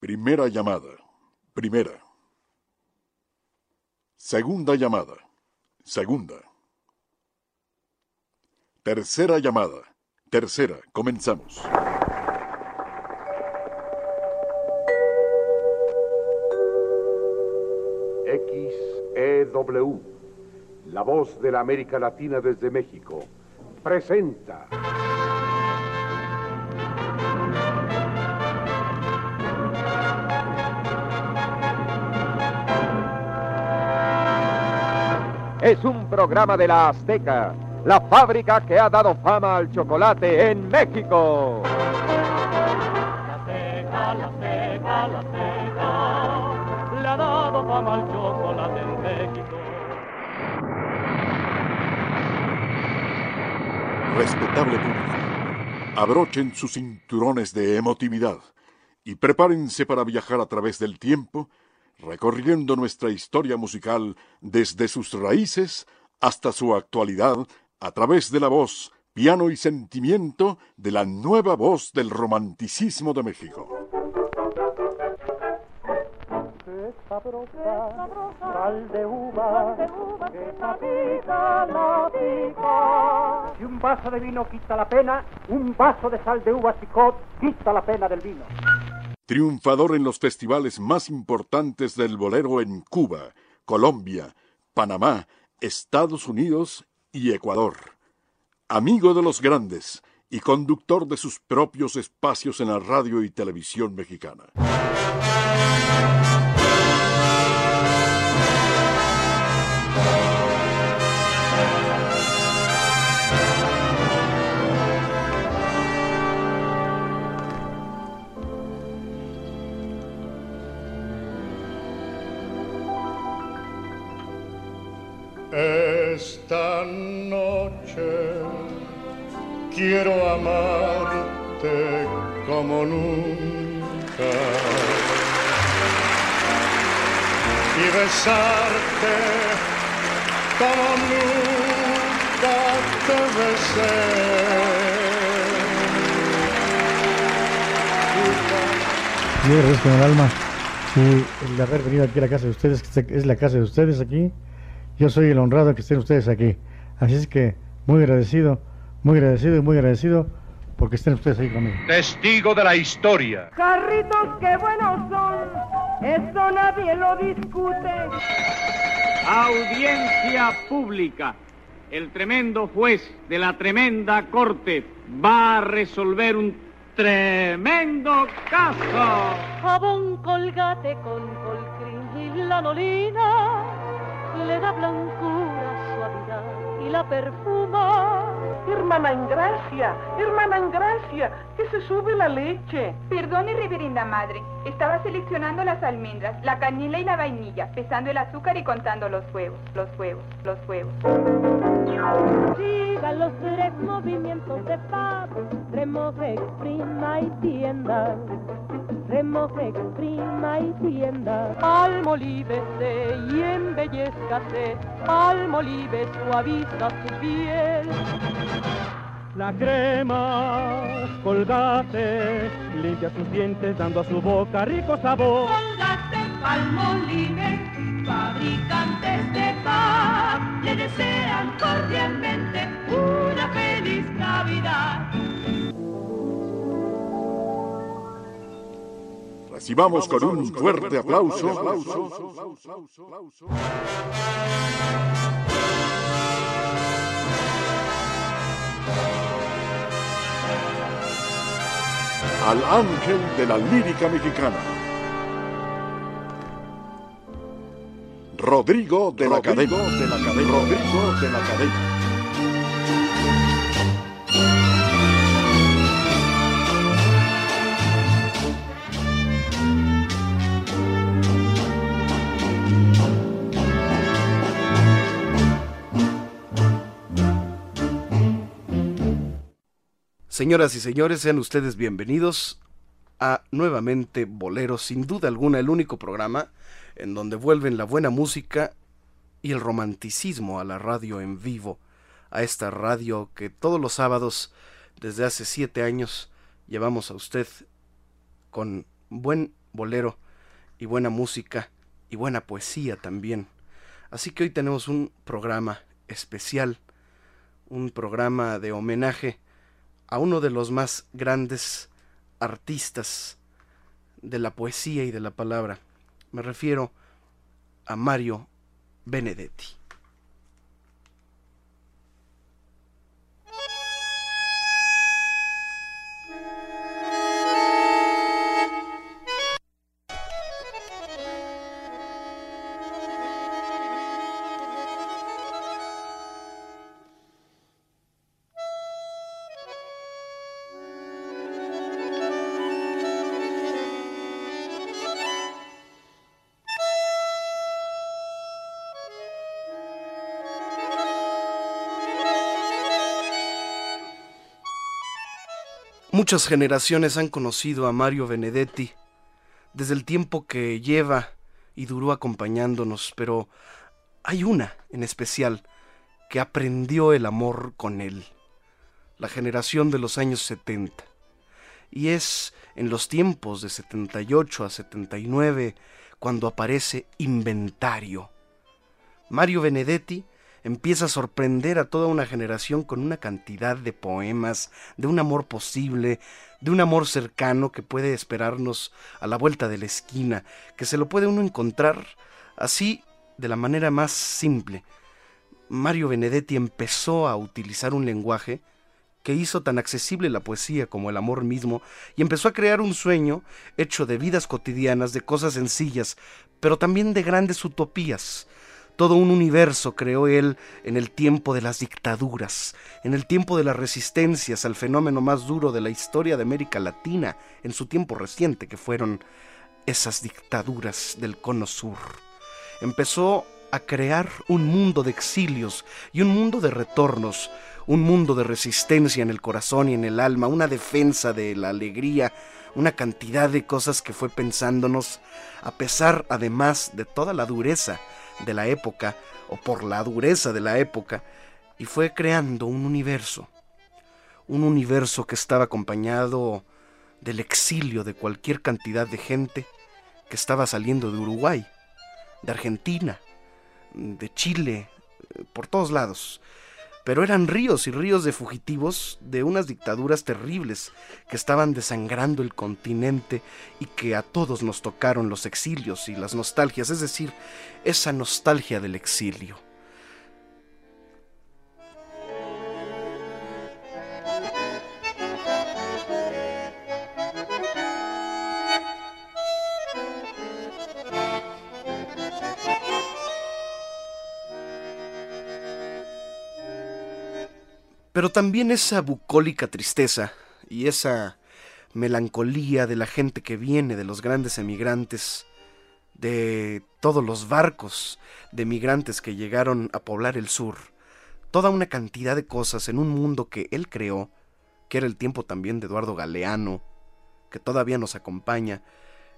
Primera llamada. Primera. Segunda llamada. Segunda. Tercera llamada. Tercera. Comenzamos. XEW, la voz de la América Latina desde México, presenta. Es un programa de la Azteca, la fábrica que ha dado fama al chocolate en México. La Azteca, la Azteca, la Azteca, le ha dado fama al chocolate en México. Respetable público, abrochen sus cinturones de emotividad y prepárense para viajar a través del tiempo recorriendo nuestra historia musical desde sus raíces hasta su actualidad a través de la voz, piano y sentimiento de la nueva voz del romanticismo de México. Si un vaso de vino quita la pena, un vaso de sal de uva picot quita la pena del vino. Triunfador en los festivales más importantes del bolero en Cuba, Colombia, Panamá, Estados Unidos y Ecuador. Amigo de los grandes y conductor de sus propios espacios en la radio y televisión mexicana. Esta noche quiero amarte como nunca y besarte como nunca te besé. Yo agradezco con el alma sí, el haber venido aquí a la casa de ustedes, que es la casa de ustedes aquí. Yo soy el honrado que estén ustedes aquí. Así es que muy agradecido, muy agradecido y muy agradecido porque estén ustedes ahí conmigo. Testigo de la historia. Carritos qué buenos son, eso nadie lo discute. Audiencia pública. El tremendo juez de la tremenda corte va a resolver un tremendo caso. Jabón colgate con colcrín y lanolina le da blancura, suavidad y la perfuma. Hermana Ingracia, hermana Ingracia, que se sube la leche. Perdone, reverenda madre. Estaba seleccionando las almendras, la canela y la vainilla, pesando el azúcar y contando los huevos, los huevos, los huevos. Siga los tres movimientos de pavo, remoje, exprima y tienda. Remoje, exprima y tienda. Almolívese y embellezcase, Almolive suaviza su piel. La crema colgate limpia sus dientes dando a su boca rico sabor. Colgate Palmolive, fabricantes de paz, le desean cordialmente una feliz Navidad. Recibamos con un fuerte aplauso al ángel de la lírica mexicana. Rodrigo de la Cadena. de la Cadena. Rodrigo de la Cadena. Señoras y señores, sean ustedes bienvenidos a nuevamente Bolero, sin duda alguna el único programa en donde vuelven la buena música y el romanticismo a la radio en vivo, a esta radio que todos los sábados desde hace siete años llevamos a usted con buen bolero y buena música y buena poesía también. Así que hoy tenemos un programa especial, un programa de homenaje a uno de los más grandes artistas de la poesía y de la palabra. Me refiero a Mario Benedetti. Muchas generaciones han conocido a Mario Benedetti desde el tiempo que lleva y duró acompañándonos, pero hay una en especial que aprendió el amor con él, la generación de los años 70. Y es en los tiempos de 78 a 79 cuando aparece Inventario. Mario Benedetti empieza a sorprender a toda una generación con una cantidad de poemas, de un amor posible, de un amor cercano que puede esperarnos a la vuelta de la esquina, que se lo puede uno encontrar así de la manera más simple. Mario Benedetti empezó a utilizar un lenguaje que hizo tan accesible la poesía como el amor mismo, y empezó a crear un sueño hecho de vidas cotidianas, de cosas sencillas, pero también de grandes utopías, todo un universo creó él en el tiempo de las dictaduras, en el tiempo de las resistencias al fenómeno más duro de la historia de América Latina, en su tiempo reciente, que fueron esas dictaduras del Cono Sur. Empezó a crear un mundo de exilios y un mundo de retornos, un mundo de resistencia en el corazón y en el alma, una defensa de la alegría, una cantidad de cosas que fue pensándonos, a pesar además de toda la dureza de la época o por la dureza de la época y fue creando un universo, un universo que estaba acompañado del exilio de cualquier cantidad de gente que estaba saliendo de Uruguay, de Argentina, de Chile, por todos lados, pero eran ríos y ríos de fugitivos de unas dictaduras terribles que estaban desangrando el continente y que a todos nos tocaron los exilios y las nostalgias, es decir, esa nostalgia del exilio. Pero también esa bucólica tristeza y esa melancolía de la gente que viene de los grandes emigrantes, de todos los barcos de emigrantes que llegaron a poblar el sur, toda una cantidad de cosas en un mundo que él creó, que era el tiempo también de Eduardo Galeano, que todavía nos acompaña,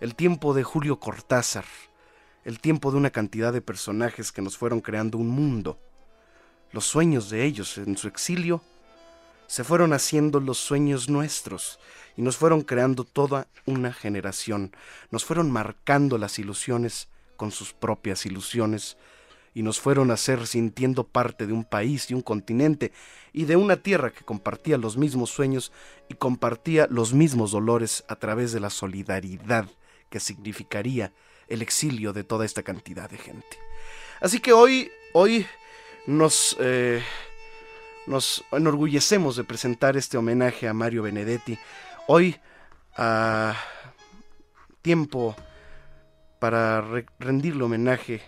el tiempo de Julio Cortázar, el tiempo de una cantidad de personajes que nos fueron creando un mundo los sueños de ellos en su exilio, se fueron haciendo los sueños nuestros y nos fueron creando toda una generación, nos fueron marcando las ilusiones con sus propias ilusiones y nos fueron a hacer sintiendo parte de un país y un continente y de una tierra que compartía los mismos sueños y compartía los mismos dolores a través de la solidaridad que significaría el exilio de toda esta cantidad de gente. Así que hoy, hoy nos, eh, nos enorgullecemos de presentar este homenaje a Mario Benedetti. Hoy, a tiempo para rendirle homenaje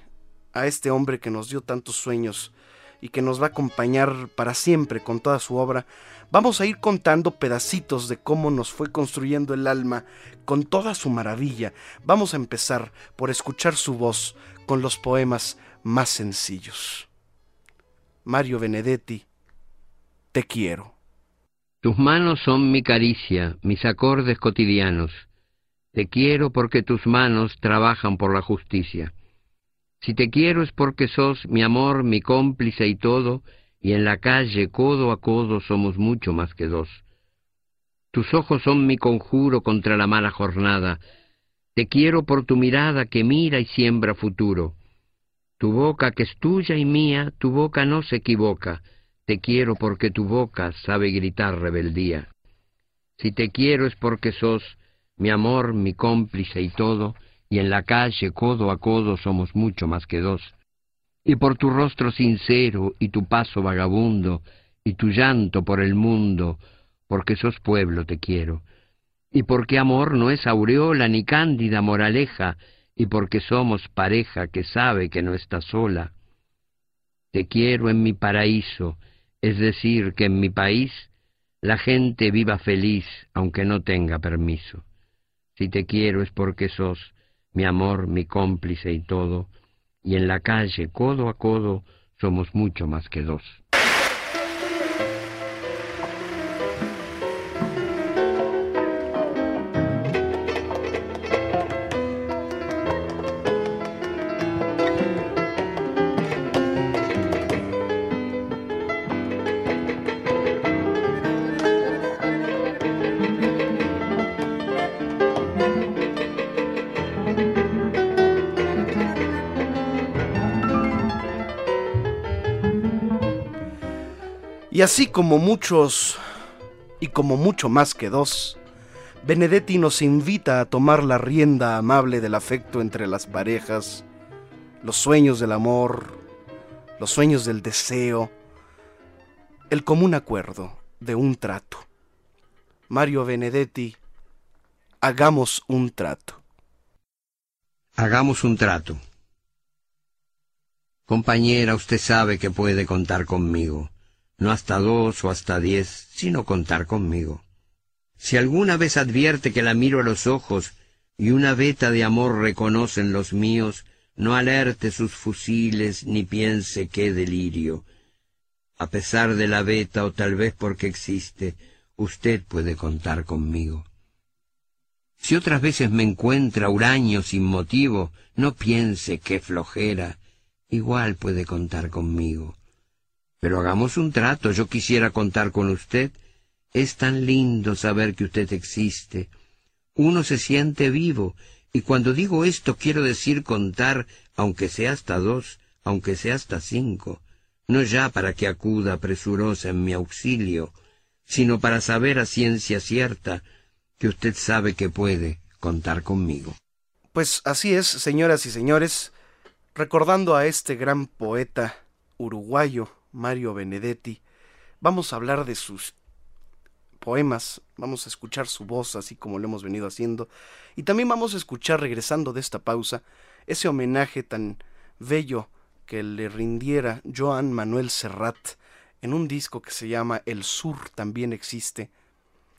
a este hombre que nos dio tantos sueños y que nos va a acompañar para siempre con toda su obra, vamos a ir contando pedacitos de cómo nos fue construyendo el alma con toda su maravilla. Vamos a empezar por escuchar su voz con los poemas más sencillos. Mario Benedetti, te quiero. Tus manos son mi caricia, mis acordes cotidianos. Te quiero porque tus manos trabajan por la justicia. Si te quiero es porque sos mi amor, mi cómplice y todo, y en la calle codo a codo somos mucho más que dos. Tus ojos son mi conjuro contra la mala jornada, Te quiero por tu mirada que mira y siembra futuro. Tu boca que es tuya y mía, tu boca no se equivoca. Te quiero porque tu boca sabe gritar rebeldía. Si te quiero es porque sos mi amor, mi cómplice y todo, y en la calle codo a codo somos mucho más que dos. Y por tu rostro sincero y tu paso vagabundo, y tu llanto por el mundo, porque sos pueblo te quiero y porque amor no es aureola ni cándida moraleja, y porque somos pareja que sabe que no está sola. Te quiero en mi paraíso, es decir, que en mi país la gente viva feliz aunque no tenga permiso. Si te quiero es porque sos mi amor, mi cómplice y todo, y en la calle, codo a codo, somos mucho más que dos. Y así como muchos y como mucho más que dos, Benedetti nos invita a tomar la rienda amable del afecto entre las parejas, los sueños del amor, los sueños del deseo, el común acuerdo de un trato. Mario Benedetti, hagamos un trato. Hagamos un trato. Compañera, usted sabe que puede contar conmigo no hasta dos o hasta diez, sino contar conmigo. Si alguna vez advierte que la miro a los ojos y una veta de amor reconocen los míos, no alerte sus fusiles ni piense qué delirio. A pesar de la veta o tal vez porque existe, usted puede contar conmigo. Si otras veces me encuentra huraño sin motivo, no piense qué flojera, igual puede contar conmigo. Pero hagamos un trato, yo quisiera contar con usted. Es tan lindo saber que usted existe. Uno se siente vivo, y cuando digo esto quiero decir contar, aunque sea hasta dos, aunque sea hasta cinco, no ya para que acuda presurosa en mi auxilio, sino para saber a ciencia cierta que usted sabe que puede contar conmigo. Pues así es, señoras y señores, recordando a este gran poeta uruguayo, Mario Benedetti. Vamos a hablar de sus poemas, vamos a escuchar su voz así como lo hemos venido haciendo y también vamos a escuchar regresando de esta pausa ese homenaje tan bello que le rindiera Joan Manuel Serrat en un disco que se llama El Sur también existe,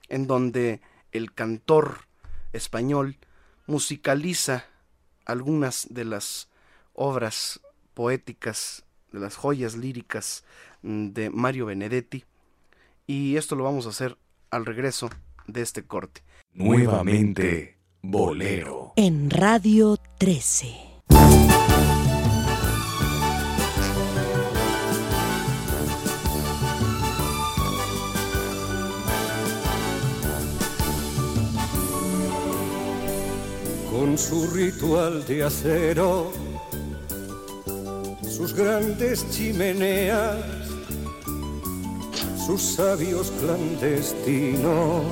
en donde el cantor español musicaliza algunas de las obras poéticas de las joyas líricas mm, de Mario Benedetti. Y esto lo vamos a hacer al regreso de este corte. Nuevamente, Bolero. En Radio 13. Con su ritual de acero sus grandes chimeneas, sus sabios clandestinos,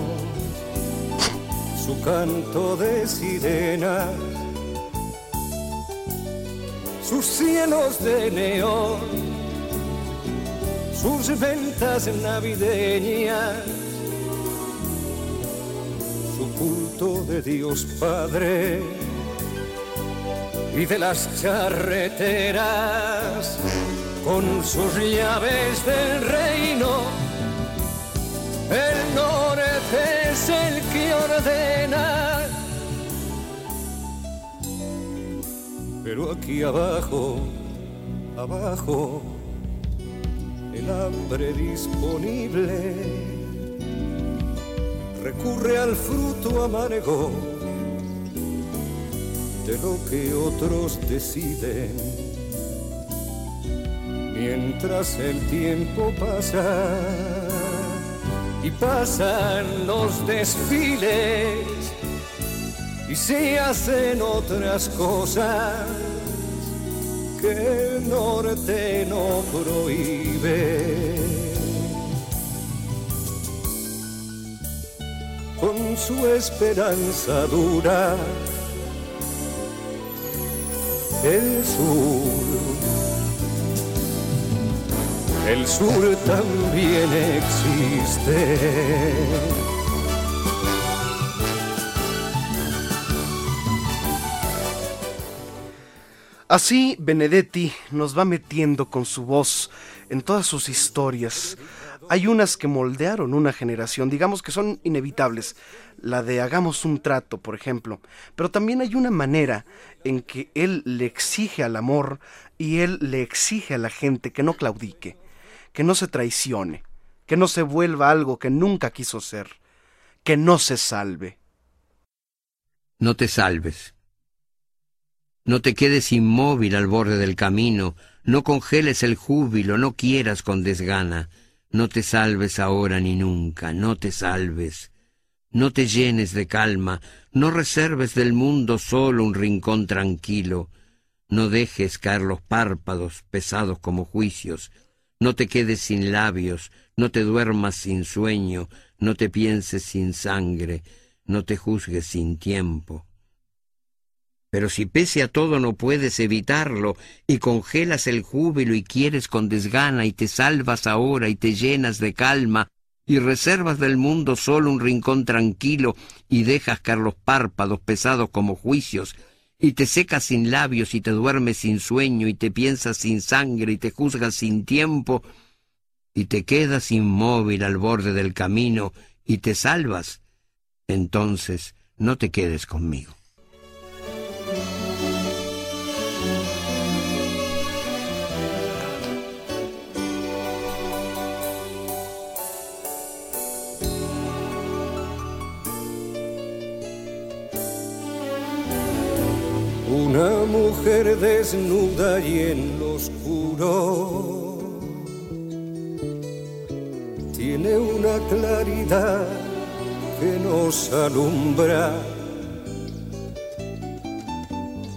su canto de sirenas, sus cielos de neón, sus ventas navideñas, su culto de Dios Padre y de las charreteras con sus llaves del reino. El norte es el que ordena. Pero aquí abajo, abajo, el hambre disponible recurre al fruto amargo lo que otros deciden. Mientras el tiempo pasa y pasan los desfiles y se hacen otras cosas que el norte no prohíbe. Con su esperanza dura, el sur, el sur también existe. Así Benedetti nos va metiendo con su voz en todas sus historias. Hay unas que moldearon una generación, digamos que son inevitables. La de hagamos un trato, por ejemplo. Pero también hay una manera en que él le exige al amor y él le exige a la gente que no claudique, que no se traicione, que no se vuelva algo que nunca quiso ser, que no se salve. No te salves. No te quedes inmóvil al borde del camino, no congeles el júbilo, no quieras con desgana, no te salves ahora ni nunca, no te salves. No te llenes de calma, no reserves del mundo solo un rincón tranquilo, no dejes caer los párpados pesados como juicios, no te quedes sin labios, no te duermas sin sueño, no te pienses sin sangre, no te juzgues sin tiempo. Pero si pese a todo no puedes evitarlo, y congelas el júbilo y quieres con desgana, y te salvas ahora y te llenas de calma, y reservas del mundo solo un rincón tranquilo, y dejas caer los párpados pesados como juicios, y te secas sin labios, y te duermes sin sueño, y te piensas sin sangre, y te juzgas sin tiempo, y te quedas inmóvil al borde del camino, y te salvas, entonces no te quedes conmigo. Una mujer desnuda y en lo oscuro tiene una claridad que nos alumbra.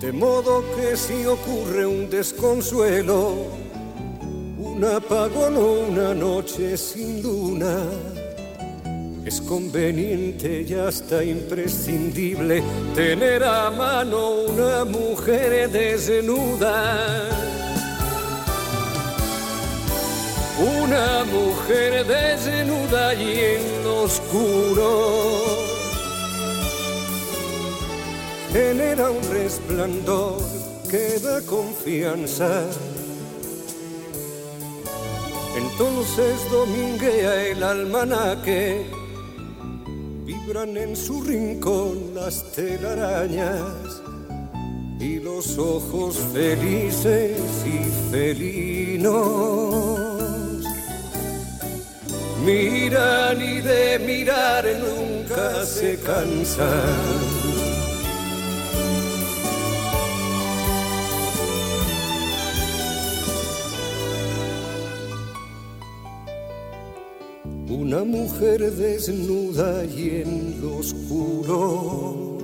De modo que si ocurre un desconsuelo, un apagón o una noche sin luna, es conveniente y hasta imprescindible tener a mano una mujer desnuda. Una mujer desnuda y en oscuro genera un resplandor que da confianza. Entonces dominguea el almanaque en su rincón las telarañas y los ojos felices y felinos. Miran y de mirar nunca se cansan. Una mujer desnuda y en lo oscuro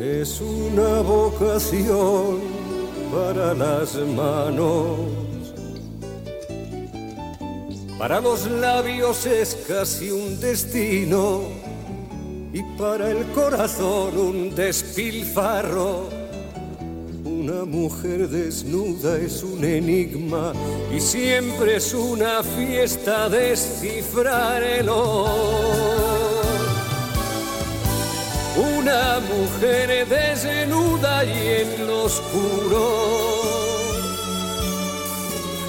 es una vocación para las manos. Para los labios es casi un destino y para el corazón un despilfarro mujer desnuda es un enigma y siempre es una fiesta descifrar el Una mujer desnuda y en lo oscuro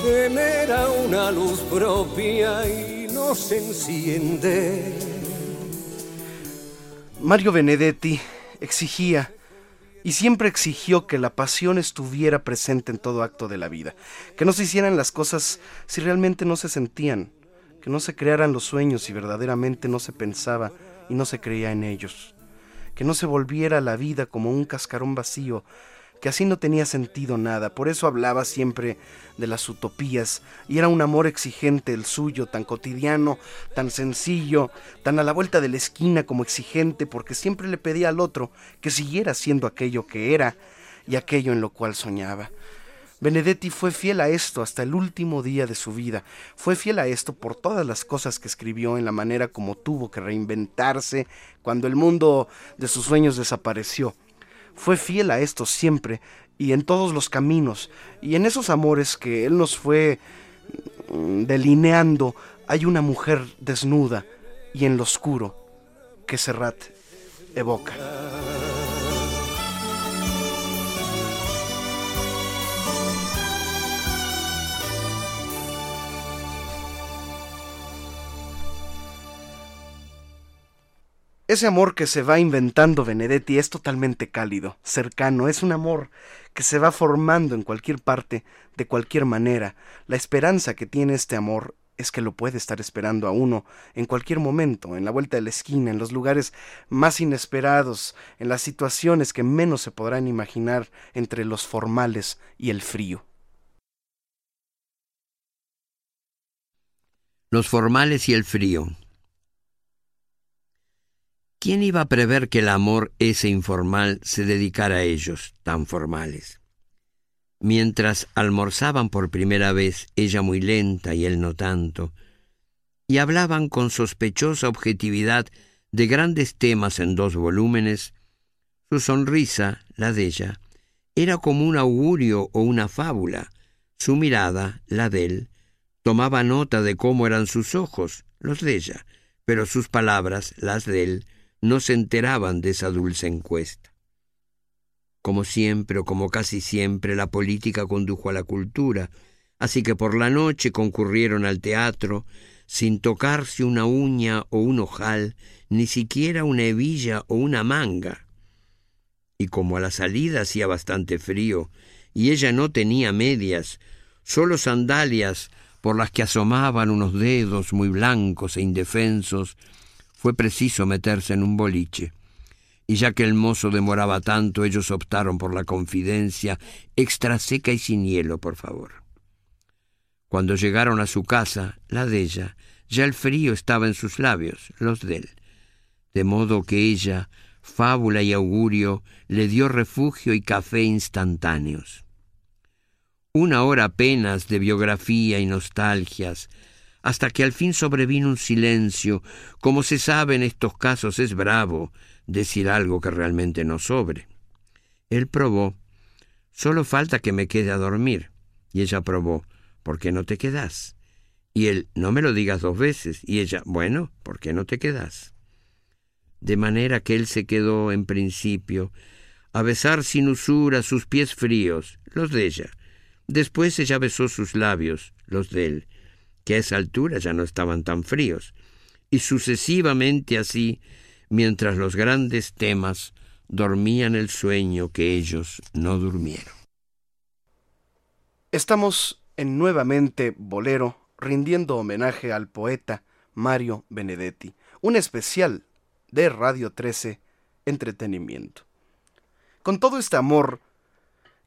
genera una luz propia y nos enciende. Mario Benedetti exigía y siempre exigió que la pasión estuviera presente en todo acto de la vida, que no se hicieran las cosas si realmente no se sentían, que no se crearan los sueños si verdaderamente no se pensaba y no se creía en ellos, que no se volviera la vida como un cascarón vacío, que así no tenía sentido nada, por eso hablaba siempre de las utopías, y era un amor exigente el suyo, tan cotidiano, tan sencillo, tan a la vuelta de la esquina como exigente, porque siempre le pedía al otro que siguiera siendo aquello que era y aquello en lo cual soñaba. Benedetti fue fiel a esto hasta el último día de su vida. Fue fiel a esto por todas las cosas que escribió en la manera como tuvo que reinventarse cuando el mundo de sus sueños desapareció. Fue fiel a esto siempre y en todos los caminos y en esos amores que él nos fue mm, delineando hay una mujer desnuda y en lo oscuro que Serrat evoca. Ese amor que se va inventando Benedetti es totalmente cálido, cercano, es un amor que se va formando en cualquier parte, de cualquier manera. La esperanza que tiene este amor es que lo puede estar esperando a uno en cualquier momento, en la vuelta de la esquina, en los lugares más inesperados, en las situaciones que menos se podrán imaginar entre los formales y el frío. Los formales y el frío. ¿Quién iba a prever que el amor ese informal se dedicara a ellos, tan formales? Mientras almorzaban por primera vez, ella muy lenta y él no tanto, y hablaban con sospechosa objetividad de grandes temas en dos volúmenes, su sonrisa, la de ella, era como un augurio o una fábula, su mirada, la de él, tomaba nota de cómo eran sus ojos, los de ella, pero sus palabras, las de él, no se enteraban de esa dulce encuesta. Como siempre o como casi siempre, la política condujo a la cultura, así que por la noche concurrieron al teatro sin tocarse una uña o un ojal, ni siquiera una hebilla o una manga. Y como a la salida hacía bastante frío, y ella no tenía medias, solo sandalias por las que asomaban unos dedos muy blancos e indefensos, fue preciso meterse en un boliche. Y ya que el mozo demoraba tanto, ellos optaron por la confidencia extra seca y sin hielo, por favor. Cuando llegaron a su casa, la de ella, ya el frío estaba en sus labios, los de él. De modo que ella, fábula y augurio, le dio refugio y café instantáneos. Una hora apenas de biografía y nostalgias, hasta que al fin sobrevino un silencio. Como se sabe en estos casos es bravo decir algo que realmente no sobre. Él probó, solo falta que me quede a dormir. Y ella probó, ¿por qué no te quedas? Y él, no me lo digas dos veces. Y ella, bueno, ¿por qué no te quedas? De manera que él se quedó en principio a besar sin usura sus pies fríos, los de ella. Después ella besó sus labios, los de él, que a esa altura ya no estaban tan fríos, y sucesivamente así, mientras los grandes temas dormían el sueño que ellos no durmieron. Estamos en nuevamente Bolero, rindiendo homenaje al poeta Mario Benedetti, un especial de Radio 13 Entretenimiento. Con todo este amor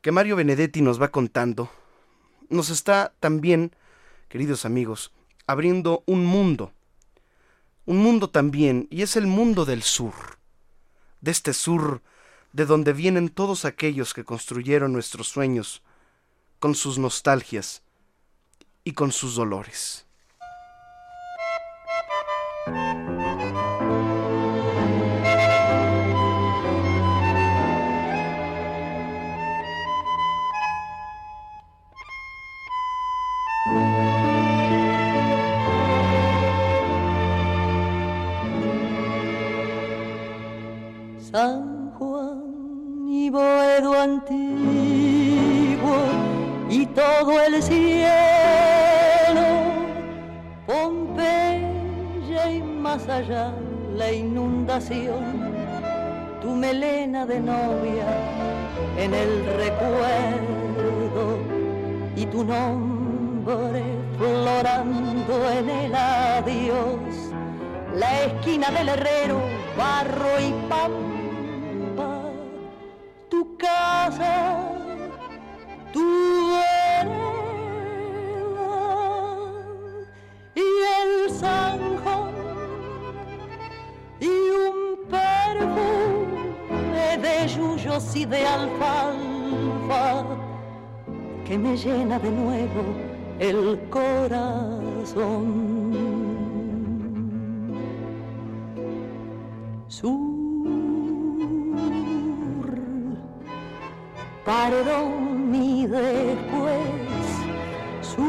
que Mario Benedetti nos va contando, nos está también queridos amigos, abriendo un mundo, un mundo también, y es el mundo del sur, de este sur de donde vienen todos aquellos que construyeron nuestros sueños, con sus nostalgias y con sus dolores. San Juan y Boedo antiguo y todo el cielo, Pompeya y más allá la inundación, tu melena de novia en el recuerdo y tu nombre florando en el adiós, la esquina del herrero, barro y pampa casa, tu vereda y el zanjón y un perfume de yuyos y de alfalfa que me llena de nuevo el corazón. Y después sur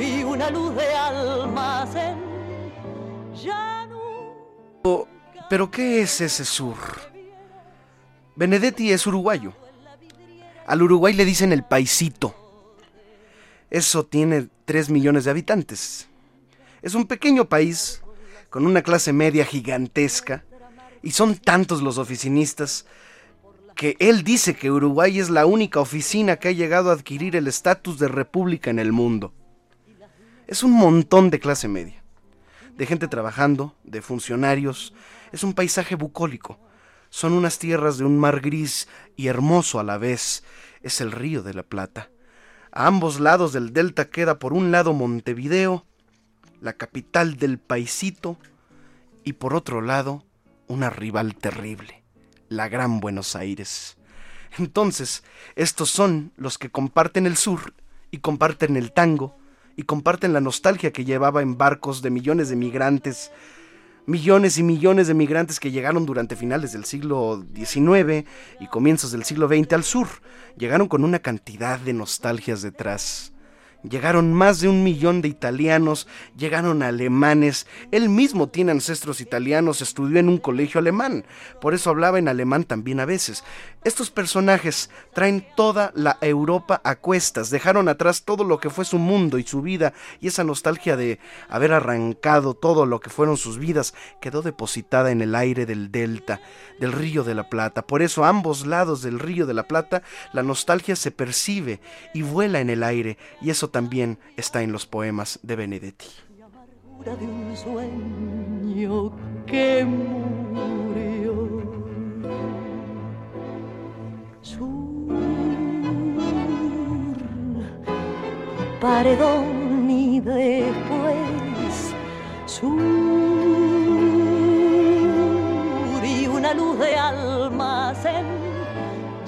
y una luz de almacén. Pero ¿qué es ese sur? Benedetti es uruguayo. Al Uruguay le dicen el paisito. Eso tiene 3 millones de habitantes. Es un pequeño país con una clase media gigantesca y son tantos los oficinistas que él dice que Uruguay es la única oficina que ha llegado a adquirir el estatus de república en el mundo. Es un montón de clase media, de gente trabajando, de funcionarios. Es un paisaje bucólico. Son unas tierras de un mar gris y hermoso a la vez. Es el río de la Plata. A ambos lados del delta queda por un lado Montevideo, la capital del paisito, y por otro lado una rival terrible, la Gran Buenos Aires. Entonces, estos son los que comparten el sur y comparten el tango y comparten la nostalgia que llevaba en barcos de millones de migrantes millones y millones de migrantes que llegaron durante finales del siglo XIX y comienzos del siglo XX al sur. Llegaron con una cantidad de nostalgias detrás. Llegaron más de un millón de italianos, llegaron alemanes. Él mismo tiene ancestros italianos, estudió en un colegio alemán, por eso hablaba en alemán también a veces. Estos personajes traen toda la Europa a cuestas, dejaron atrás todo lo que fue su mundo y su vida, y esa nostalgia de haber arrancado todo lo que fueron sus vidas quedó depositada en el aire del delta, del río de la Plata. Por eso a ambos lados del río de la Plata la nostalgia se percibe y vuela en el aire, y eso también está en los poemas de Benedetti. de un sueño que murió. Sur, paredón y después sur y una luz de almacén.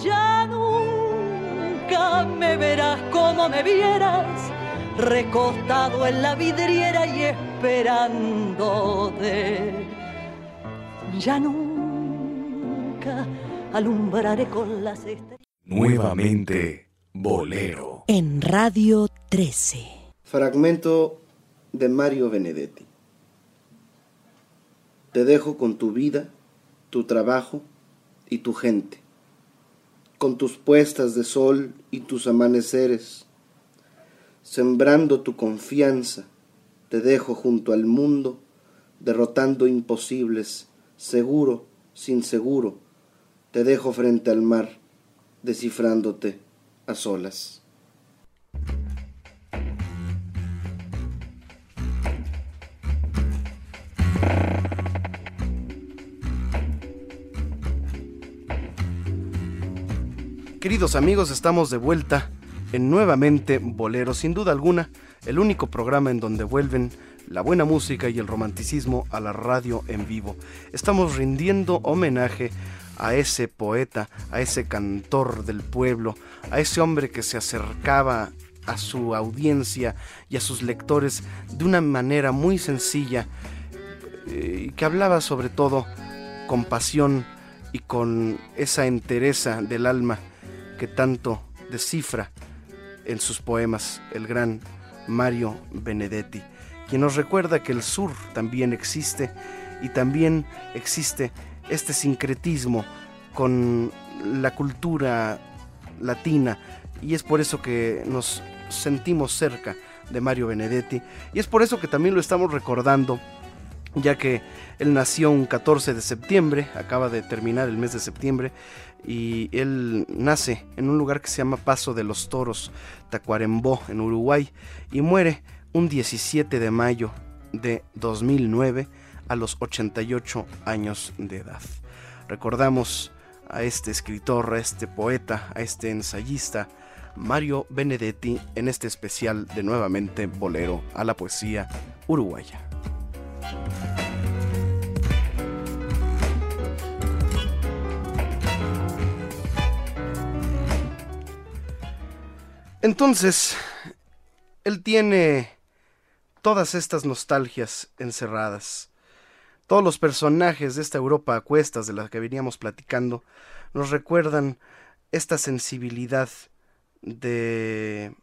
Ya nunca me verás como me vieras recostado en la vidriera y esperándote. Ya nunca alumbraré con las estrellas. Nuevamente, Bolero. En Radio 13. Fragmento de Mario Benedetti. Te dejo con tu vida, tu trabajo y tu gente, con tus puestas de sol y tus amaneceres, sembrando tu confianza, te dejo junto al mundo, derrotando imposibles, seguro, sin seguro, te dejo frente al mar, descifrándote a solas. Queridos amigos, estamos de vuelta en nuevamente Bolero, sin duda alguna, el único programa en donde vuelven la buena música y el romanticismo a la radio en vivo. Estamos rindiendo homenaje a ese poeta, a ese cantor del pueblo, a ese hombre que se acercaba a su audiencia y a sus lectores de una manera muy sencilla eh, y que hablaba sobre todo con pasión y con esa entereza del alma que tanto descifra en sus poemas el gran Mario Benedetti, quien nos recuerda que el sur también existe y también existe este sincretismo con la cultura latina. Y es por eso que nos sentimos cerca de Mario Benedetti. Y es por eso que también lo estamos recordando ya que él nació un 14 de septiembre, acaba de terminar el mes de septiembre, y él nace en un lugar que se llama Paso de los Toros, Tacuarembó, en Uruguay, y muere un 17 de mayo de 2009 a los 88 años de edad. Recordamos a este escritor, a este poeta, a este ensayista, Mario Benedetti, en este especial de nuevamente Bolero a la poesía uruguaya. Entonces, él tiene todas estas nostalgias encerradas todos los personajes de esta Europa a cuestas de la que veníamos platicando nos recuerdan esta sensibilidad de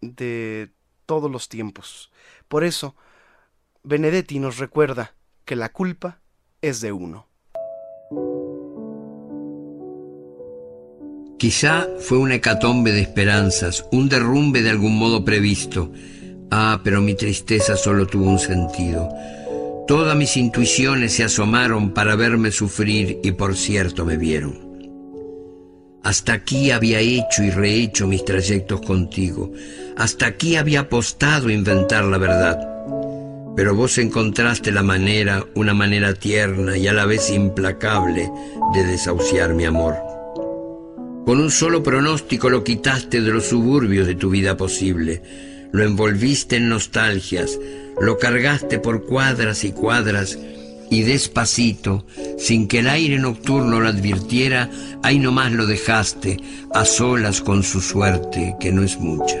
de todos los tiempos. Por eso, Benedetti nos recuerda que la culpa es de uno. Quizá fue una hecatombe de esperanzas, un derrumbe de algún modo previsto. Ah, pero mi tristeza solo tuvo un sentido. Todas mis intuiciones se asomaron para verme sufrir y por cierto me vieron. Hasta aquí había hecho y rehecho mis trayectos contigo. Hasta aquí había apostado a inventar la verdad. Pero vos encontraste la manera, una manera tierna y a la vez implacable de desahuciar mi amor. Con un solo pronóstico lo quitaste de los suburbios de tu vida posible, lo envolviste en nostalgias, lo cargaste por cuadras y cuadras y despacito, sin que el aire nocturno lo advirtiera, ahí nomás lo dejaste, a solas con su suerte, que no es mucha.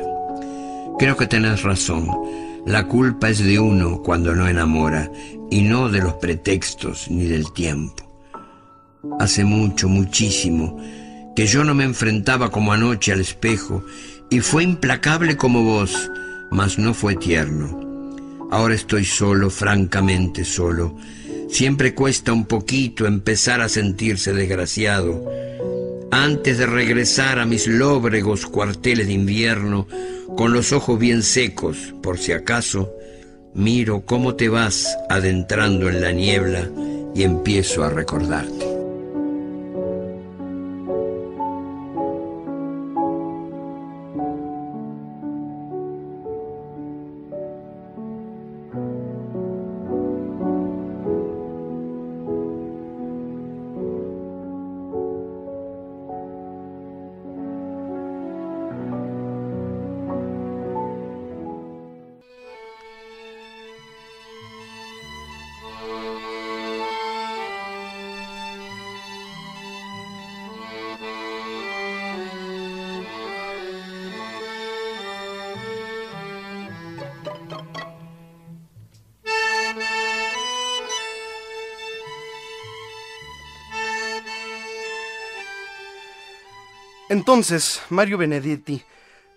Creo que tenés razón, la culpa es de uno cuando no enamora, y no de los pretextos ni del tiempo. Hace mucho, muchísimo, que yo no me enfrentaba como anoche al espejo, y fue implacable como vos, mas no fue tierno. Ahora estoy solo, francamente solo. Siempre cuesta un poquito empezar a sentirse desgraciado. Antes de regresar a mis lóbregos cuarteles de invierno, con los ojos bien secos, por si acaso, miro cómo te vas adentrando en la niebla y empiezo a recordarte. Entonces, Mario Benedetti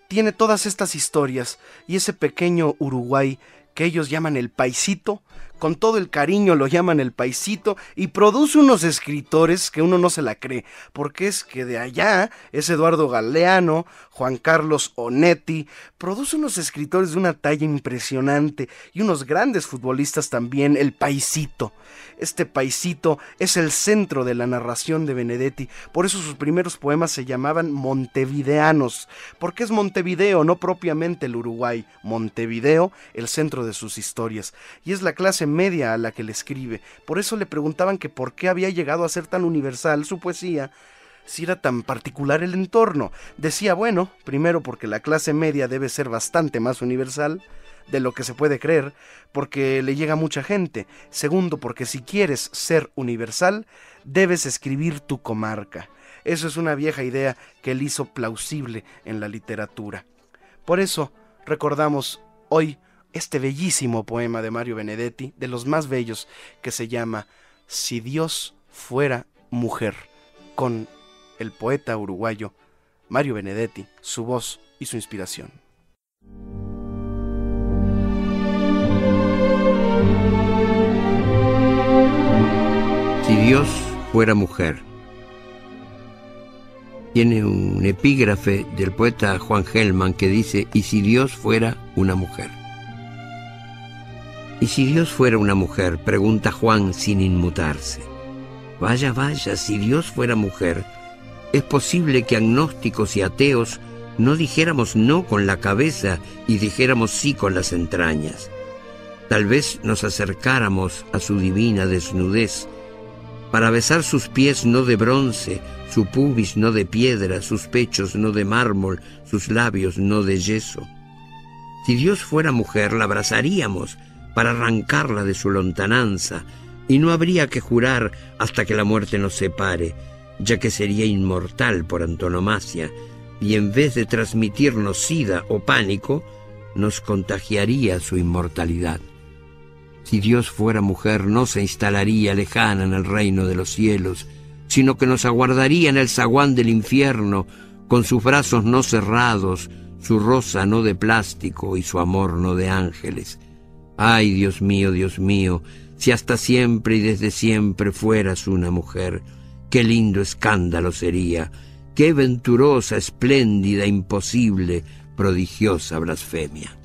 tiene todas estas historias y ese pequeño Uruguay que ellos llaman el paisito, con todo el cariño lo llaman el paisito y produce unos escritores que uno no se la cree, porque es que de allá es Eduardo Galeano, Juan Carlos Onetti, produce unos escritores de una talla impresionante y unos grandes futbolistas también, el paisito. Este paisito es el centro de la narración de Benedetti, por eso sus primeros poemas se llamaban montevideanos, porque es Montevideo, no propiamente el Uruguay, Montevideo, el centro de sus historias, y es la clase media a la que le escribe. Por eso le preguntaban que por qué había llegado a ser tan universal su poesía, si era tan particular el entorno. Decía, bueno, primero porque la clase media debe ser bastante más universal, de lo que se puede creer, porque le llega mucha gente. Segundo, porque si quieres ser universal, debes escribir tu comarca. Eso es una vieja idea que él hizo plausible en la literatura. Por eso recordamos hoy este bellísimo poema de Mario Benedetti, de los más bellos, que se llama Si Dios fuera mujer, con el poeta uruguayo Mario Benedetti, su voz y su inspiración. Si Dios fuera mujer. Tiene un epígrafe del poeta Juan Gelman que dice, y si Dios fuera una mujer. ¿Y si Dios fuera una mujer? pregunta Juan sin inmutarse. Vaya, vaya, si Dios fuera mujer, es posible que agnósticos y ateos no dijéramos no con la cabeza y dijéramos sí con las entrañas. Tal vez nos acercáramos a su divina desnudez para besar sus pies no de bronce, su pubis no de piedra, sus pechos no de mármol, sus labios no de yeso. Si Dios fuera mujer, la abrazaríamos para arrancarla de su lontananza, y no habría que jurar hasta que la muerte nos separe, ya que sería inmortal por antonomasia, y en vez de transmitirnos sida o pánico, nos contagiaría su inmortalidad. Si Dios fuera mujer, no se instalaría lejana en el reino de los cielos, sino que nos aguardaría en el zaguán del infierno, con sus brazos no cerrados, su rosa no de plástico y su amor no de ángeles. Ay, Dios mío, Dios mío, si hasta siempre y desde siempre fueras una mujer, qué lindo escándalo sería, qué venturosa, espléndida, imposible, prodigiosa blasfemia.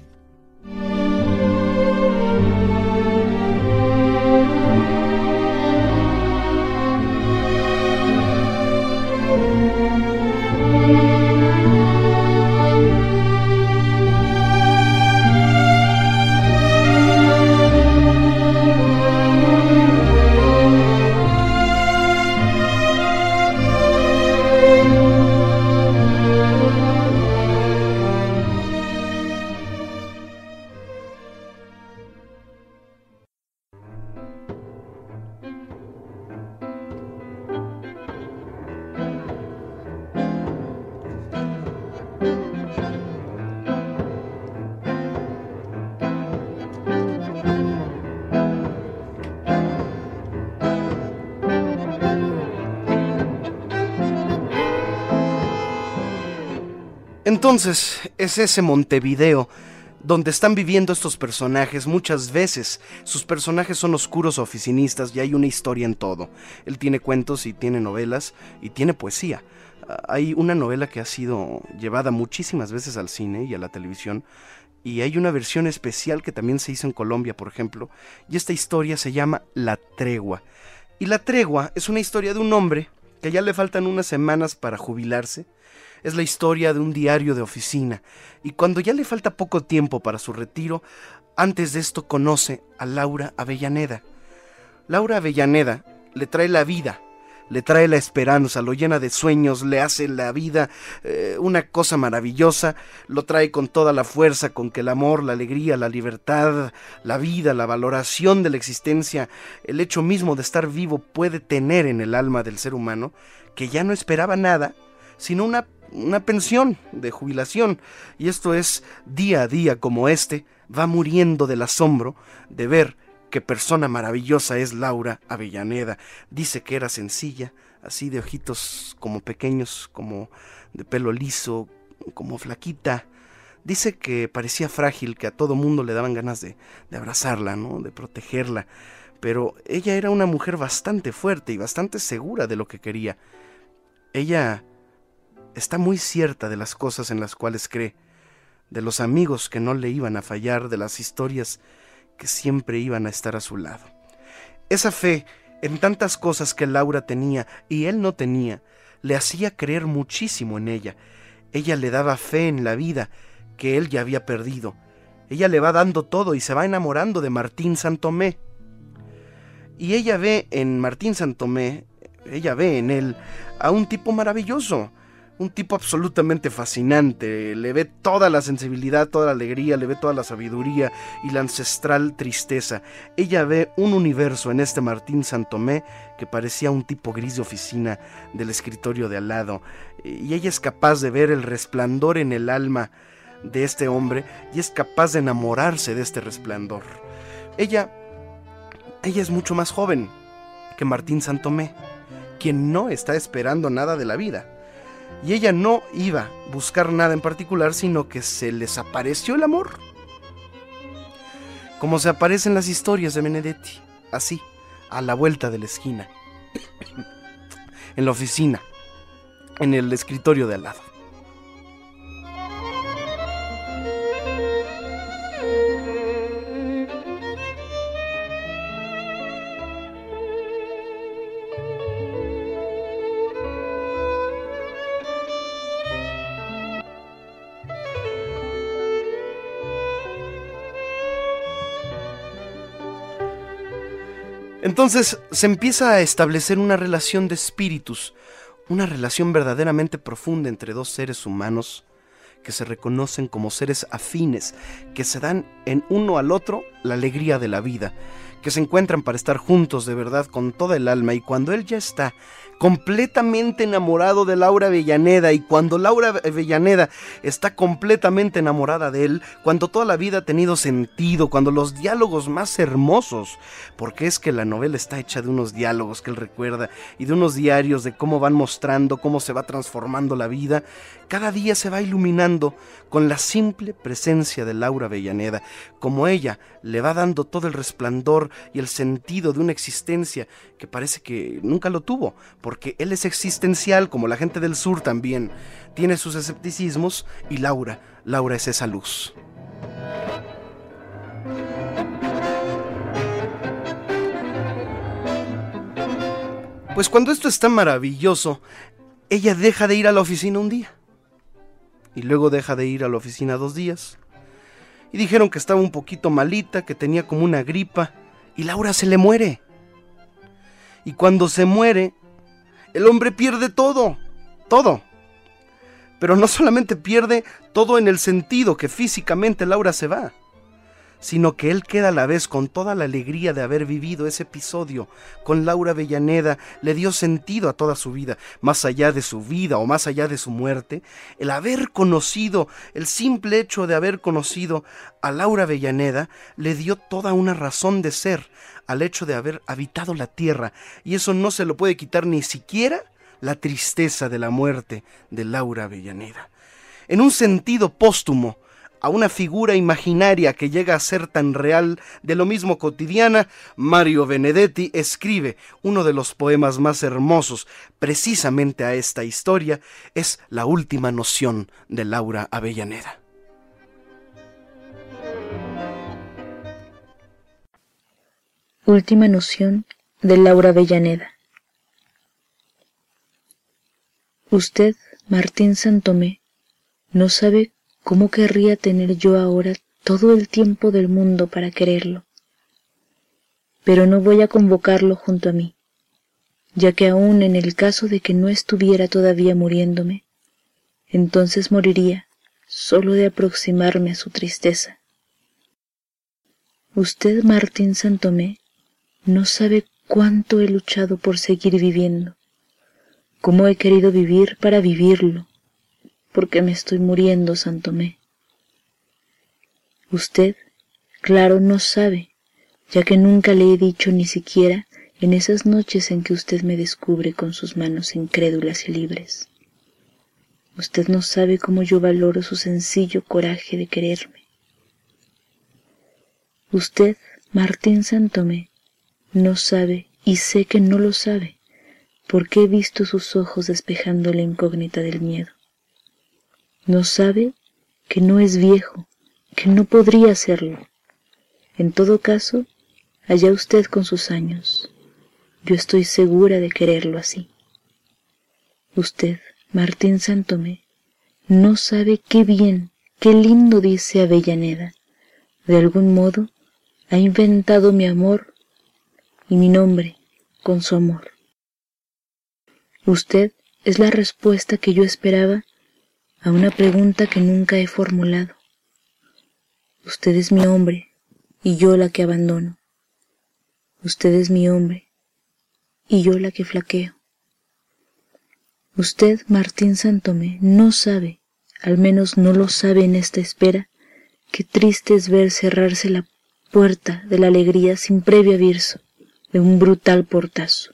Entonces, es ese Montevideo donde están viviendo estos personajes. Muchas veces sus personajes son oscuros oficinistas y hay una historia en todo. Él tiene cuentos y tiene novelas y tiene poesía. Ah, hay una novela que ha sido llevada muchísimas veces al cine y a la televisión. Y hay una versión especial que también se hizo en Colombia, por ejemplo. Y esta historia se llama La Tregua. Y La Tregua es una historia de un hombre que ya le faltan unas semanas para jubilarse es la historia de un diario de oficina, y cuando ya le falta poco tiempo para su retiro, antes de esto conoce a Laura Avellaneda. Laura Avellaneda le trae la vida, le trae la esperanza, lo llena de sueños, le hace la vida eh, una cosa maravillosa, lo trae con toda la fuerza con que el amor, la alegría, la libertad, la vida, la valoración de la existencia, el hecho mismo de estar vivo puede tener en el alma del ser humano, que ya no esperaba nada, sino una una pensión de jubilación. Y esto es día a día como este, va muriendo del asombro de ver qué persona maravillosa es Laura Avellaneda. Dice que era sencilla, así de ojitos como pequeños, como de pelo liso, como flaquita. Dice que parecía frágil, que a todo mundo le daban ganas de, de abrazarla, ¿no? de protegerla. Pero ella era una mujer bastante fuerte y bastante segura de lo que quería. Ella está muy cierta de las cosas en las cuales cree, de los amigos que no le iban a fallar, de las historias que siempre iban a estar a su lado. Esa fe en tantas cosas que Laura tenía y él no tenía, le hacía creer muchísimo en ella. Ella le daba fe en la vida que él ya había perdido. Ella le va dando todo y se va enamorando de Martín Santomé. Y ella ve en Martín Santomé, ella ve en él a un tipo maravilloso, un tipo absolutamente fascinante. Le ve toda la sensibilidad, toda la alegría, le ve toda la sabiduría y la ancestral tristeza. Ella ve un universo en este Martín Santomé que parecía un tipo gris de oficina del escritorio de al lado. Y ella es capaz de ver el resplandor en el alma de este hombre y es capaz de enamorarse de este resplandor. Ella, ella es mucho más joven que Martín Santomé, quien no está esperando nada de la vida y ella no iba a buscar nada en particular, sino que se les apareció el amor. Como se aparecen las historias de Benedetti, así, a la vuelta de la esquina, en la oficina, en el escritorio de al lado. Entonces se empieza a establecer una relación de espíritus, una relación verdaderamente profunda entre dos seres humanos que se reconocen como seres afines, que se dan en uno al otro la alegría de la vida, que se encuentran para estar juntos de verdad con toda el alma y cuando él ya está completamente enamorado de Laura Avellaneda y cuando Laura Avellaneda está completamente enamorada de él, cuando toda la vida ha tenido sentido, cuando los diálogos más hermosos, porque es que la novela está hecha de unos diálogos que él recuerda y de unos diarios de cómo van mostrando, cómo se va transformando la vida, cada día se va iluminando con la simple presencia de Laura Avellaneda, como ella le va dando todo el resplandor y el sentido de una existencia que parece que nunca lo tuvo, porque él es existencial como la gente del sur también, tiene sus escepticismos y Laura, Laura es esa luz. Pues cuando esto está maravilloso, ella deja de ir a la oficina un día. Y luego deja de ir a la oficina dos días. Y dijeron que estaba un poquito malita, que tenía como una gripa. Y Laura se le muere. Y cuando se muere, el hombre pierde todo. Todo. Pero no solamente pierde todo en el sentido que físicamente Laura se va sino que él queda a la vez con toda la alegría de haber vivido ese episodio. Con Laura Avellaneda, le dio sentido a toda su vida, más allá de su vida o más allá de su muerte, el haber conocido, el simple hecho de haber conocido a Laura Avellaneda, le dio toda una razón de ser al hecho de haber habitado la tierra, y eso no se lo puede quitar ni siquiera la tristeza de la muerte de Laura Avellaneda. En un sentido póstumo, a una figura imaginaria que llega a ser tan real de lo mismo cotidiana, Mario Benedetti escribe uno de los poemas más hermosos precisamente a esta historia, es La última noción de Laura Avellaneda. Última noción de Laura Avellaneda. Usted, Martín Santomé, no sabe ¿Cómo querría tener yo ahora todo el tiempo del mundo para quererlo? Pero no voy a convocarlo junto a mí, ya que aún en el caso de que no estuviera todavía muriéndome, entonces moriría solo de aproximarme a su tristeza. Usted, Martín Santomé, no sabe cuánto he luchado por seguir viviendo, cómo he querido vivir para vivirlo, porque me estoy muriendo, Santomé. Usted, claro, no sabe, ya que nunca le he dicho ni siquiera en esas noches en que usted me descubre con sus manos incrédulas y libres. Usted no sabe cómo yo valoro su sencillo coraje de quererme. Usted, Martín Santomé, no sabe y sé que no lo sabe, porque he visto sus ojos despejando la incógnita del miedo. No sabe que no es viejo, que no podría serlo. En todo caso, allá usted con sus años. Yo estoy segura de quererlo así. Usted, Martín Santomé, no sabe qué bien, qué lindo dice Avellaneda. De algún modo ha inventado mi amor y mi nombre con su amor. Usted es la respuesta que yo esperaba a una pregunta que nunca he formulado. Usted es mi hombre y yo la que abandono. Usted es mi hombre y yo la que flaqueo. Usted, Martín Santomé, no sabe, al menos no lo sabe en esta espera, qué triste es ver cerrarse la puerta de la alegría sin previo aviso de un brutal portazo.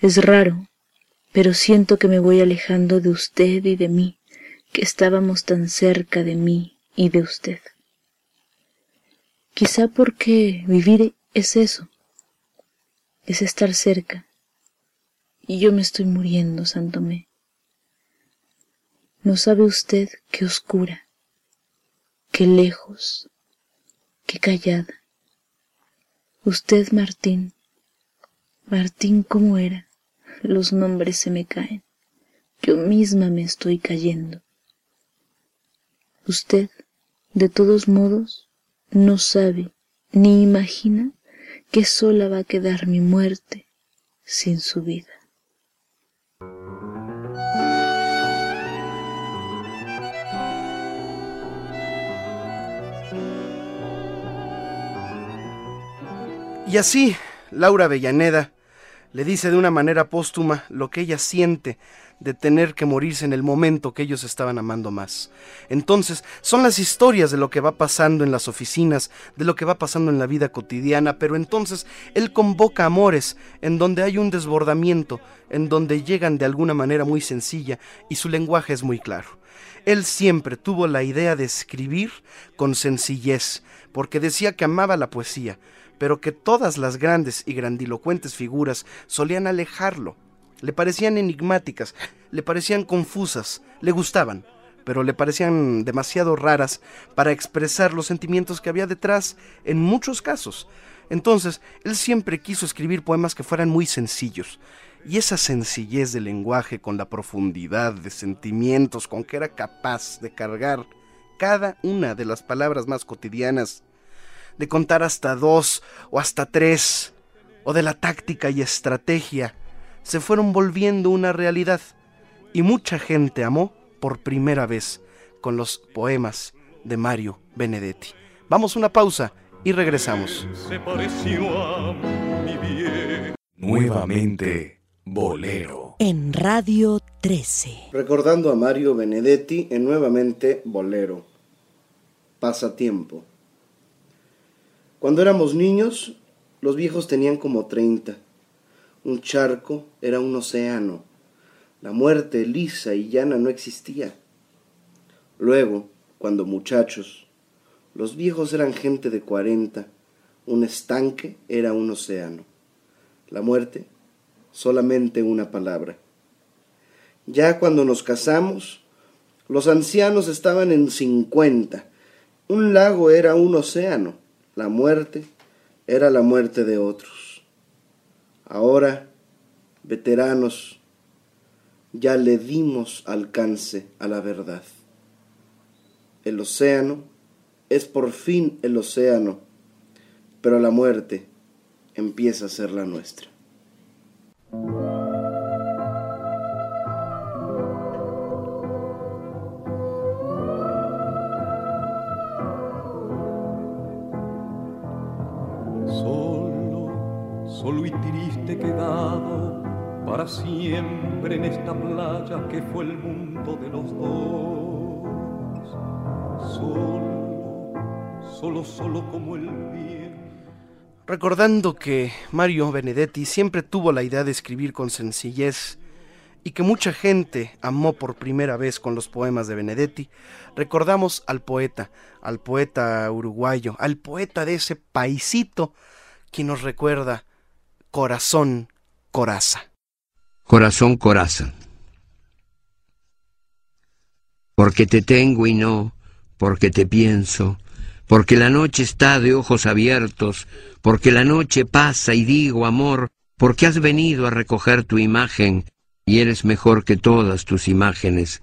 Es raro pero siento que me voy alejando de usted y de mí, que estábamos tan cerca de mí y de usted. Quizá porque vivir es eso, es estar cerca, y yo me estoy muriendo, Santomé. No sabe usted qué oscura, qué lejos, qué callada. Usted, Martín, Martín, ¿cómo era? Los nombres se me caen. Yo misma me estoy cayendo. Usted, de todos modos, no sabe ni imagina que sola va a quedar mi muerte sin su vida. Y así, Laura Avellaneda le dice de una manera póstuma lo que ella siente de tener que morirse en el momento que ellos estaban amando más. Entonces, son las historias de lo que va pasando en las oficinas, de lo que va pasando en la vida cotidiana, pero entonces él convoca amores en donde hay un desbordamiento, en donde llegan de alguna manera muy sencilla y su lenguaje es muy claro. Él siempre tuvo la idea de escribir con sencillez, porque decía que amaba la poesía, pero que todas las grandes y grandilocuentes figuras solían alejarlo. Le parecían enigmáticas, le parecían confusas, le gustaban, pero le parecían demasiado raras para expresar los sentimientos que había detrás en muchos casos. Entonces, él siempre quiso escribir poemas que fueran muy sencillos, y esa sencillez de lenguaje con la profundidad de sentimientos con que era capaz de cargar cada una de las palabras más cotidianas, de contar hasta dos o hasta tres, o de la táctica y estrategia, se fueron volviendo una realidad, y mucha gente amó por primera vez con los poemas de Mario Benedetti. Vamos a una pausa y regresamos. Se pareció a mi bien. Nuevamente, Bolero. En Radio 13. Recordando a Mario Benedetti en nuevamente Bolero. Pasatiempo. Cuando éramos niños, los viejos tenían como 30. Un charco era un océano. La muerte lisa y llana no existía. Luego, cuando muchachos, los viejos eran gente de 40. Un estanque era un océano. La muerte, solamente una palabra. Ya cuando nos casamos, los ancianos estaban en 50. Un lago era un océano la muerte era la muerte de otros. Ahora, veteranos, ya le dimos alcance a la verdad. El océano es por fin el océano, pero la muerte empieza a ser la nuestra. Solo y triste quedado para siempre en esta playa que fue el mundo de los dos. Solo, solo, solo como el bien. Recordando que Mario Benedetti siempre tuvo la idea de escribir con sencillez y que mucha gente amó por primera vez con los poemas de Benedetti, recordamos al poeta, al poeta uruguayo, al poeta de ese paisito que nos recuerda Corazón Coraza. Corazón Coraza. Porque te tengo y no, porque te pienso, porque la noche está de ojos abiertos, porque la noche pasa y digo amor, porque has venido a recoger tu imagen y eres mejor que todas tus imágenes,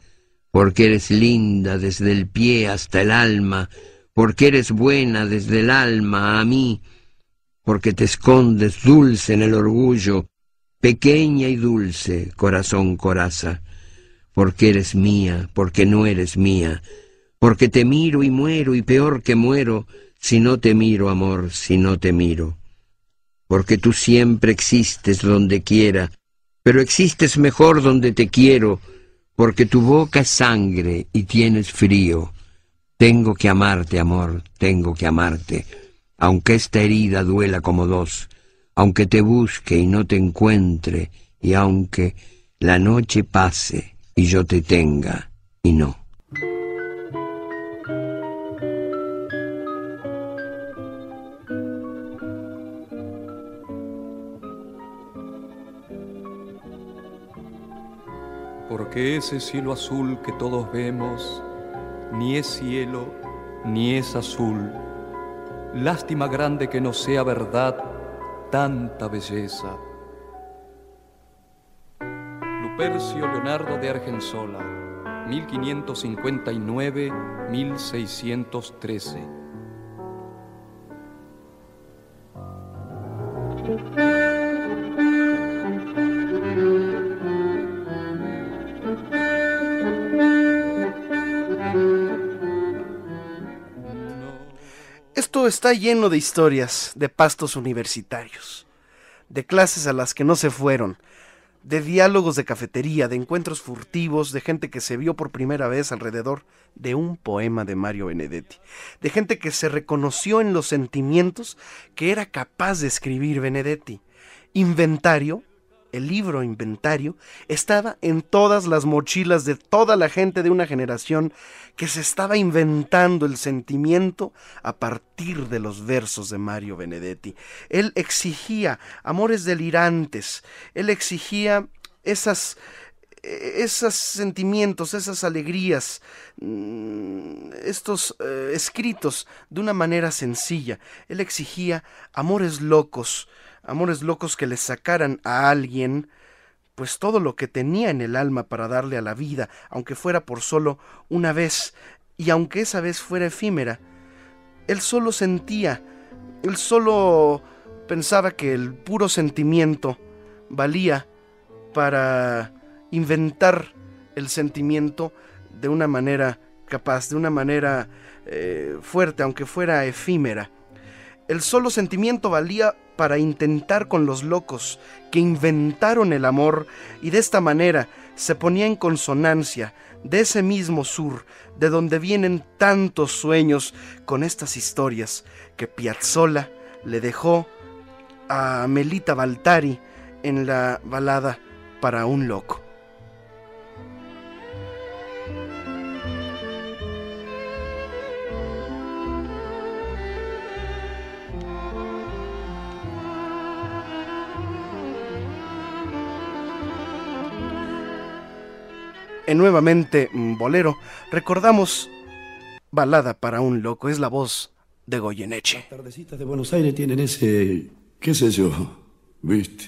porque eres linda desde el pie hasta el alma, porque eres buena desde el alma a mí, porque te escondes dulce en el orgullo, pequeña y dulce, corazón coraza, porque eres mía, porque no eres mía, porque te miro y muero y peor que muero, si no te miro, amor, si no te miro. Porque tú siempre existes donde quiera, pero existes mejor donde te quiero, porque tu boca es sangre y tienes frío. Tengo que amarte, amor, tengo que amarte aunque esta herida duela como dos, aunque te busque y no te encuentre, y aunque la noche pase y yo te tenga y no. Porque ese cielo azul que todos vemos ni es cielo ni es azul Lástima grande que no sea verdad tanta belleza. Lupercio Leonardo de Argensola, 1559-1613. Está lleno de historias, de pastos universitarios, de clases a las que no se fueron, de diálogos de cafetería, de encuentros furtivos, de gente que se vio por primera vez alrededor de un poema de Mario Benedetti, de gente que se reconoció en los sentimientos que era capaz de escribir Benedetti. Inventario, el libro Inventario, estaba en todas las mochilas de toda la gente de una generación que se estaba inventando el sentimiento a partir de los versos de Mario Benedetti. Él exigía amores delirantes, él exigía esas esos sentimientos, esas alegrías, mm, estos eh, escritos de una manera sencilla. Él exigía amores locos, amores locos que le sacaran a alguien pues todo lo que tenía en el alma para darle a la vida, aunque fuera por solo una vez, y aunque esa vez fuera efímera. Él solo sentía, él solo pensaba que el puro sentimiento valía para inventar el sentimiento de una manera capaz, de una manera eh, fuerte, aunque fuera efímera. El solo sentimiento valía para intentar con los locos que inventaron el amor y de esta manera se ponía en consonancia de ese mismo sur de donde vienen tantos sueños con estas historias que Piazzolla le dejó a Melita Baltari en la balada para un loco. En nuevamente Bolero, recordamos Balada para un loco, es la voz de Goyeneche. Las tardecitas de Buenos Aires tienen ese, qué sé yo, viste.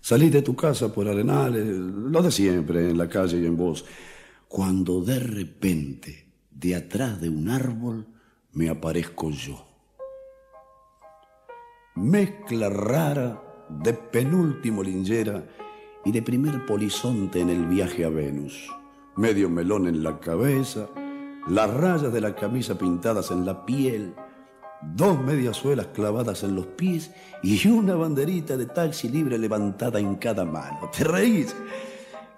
Salís de tu casa por Arenales, lo de siempre, en la calle y en voz, cuando de repente, de atrás de un árbol, me aparezco yo. Mezcla rara de penúltimo lingera y de primer polizonte en el viaje a Venus. Medio melón en la cabeza, las rayas de la camisa pintadas en la piel, dos mediasuelas clavadas en los pies y una banderita de taxi libre levantada en cada mano. ¿Te reís?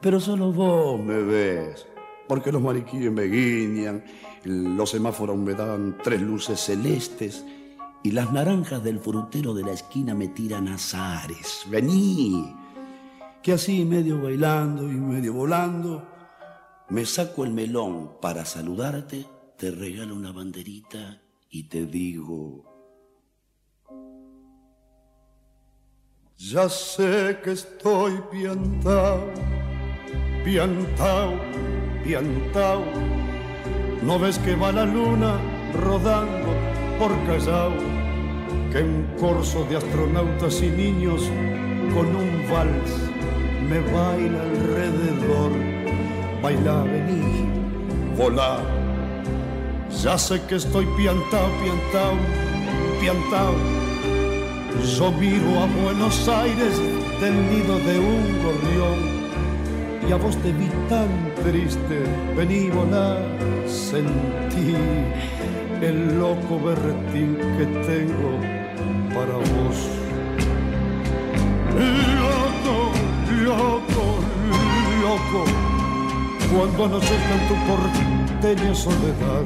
Pero solo vos me ves, porque los mariquíes me guiñan, los semáforos me dan tres luces celestes y las naranjas del frutero de la esquina me tiran azares. Vení, que así medio bailando y medio volando, me saco el melón para saludarte, te regalo una banderita y te digo, ya sé que estoy piantao, piantao, piantao, no ves que va la luna rodando por Callao, que un corso de astronautas y niños con un vals me baila alrededor. Baila, vení, volá. Ya sé que estoy piantao, piantao, piantao. Yo miro a Buenos Aires del nido de un gorrión y a vos te vi tan triste. Vení, volá, sentí el loco berretín que tengo para vos loco, loco, cuando anochezca en tu porteña soledad.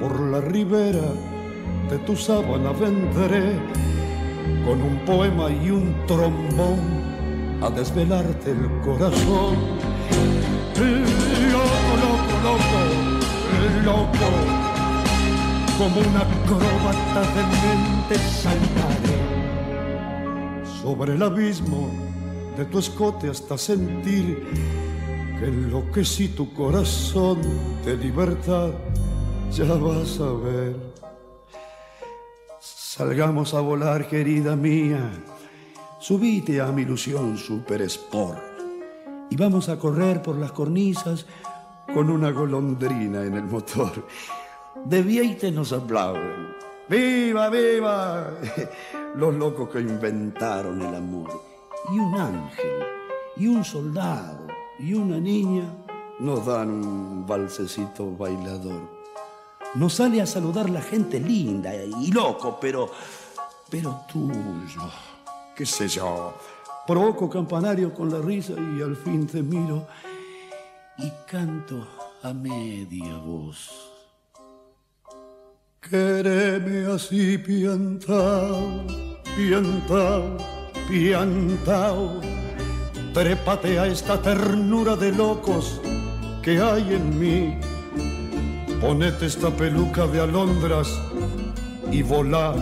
Por la ribera de tu sábana vendré con un poema y un trombón a desvelarte el corazón. Loco, loco, loco, loco, como una acróbata de mente saltaré sobre el abismo de tu escote hasta sentir que enloquecí tu corazón de libertad, ya vas a ver. Salgamos a volar, querida mía, subite a mi ilusión super sport y vamos a correr por las cornisas con una golondrina en el motor. De Vieite nos aplauden. ¡Viva, viva! Los locos que inventaron el amor. Y un ángel, y un soldado, y una niña nos dan un balsecito bailador. Nos sale a saludar la gente linda y loco, pero. pero tuyo. ¿Qué sé yo? Provoco campanario con la risa y al fin te miro y canto a media voz. Quereme así piantao, piantao, piantao. Trépate a esta ternura de locos que hay en mí. Ponete esta peluca de alondras y volá,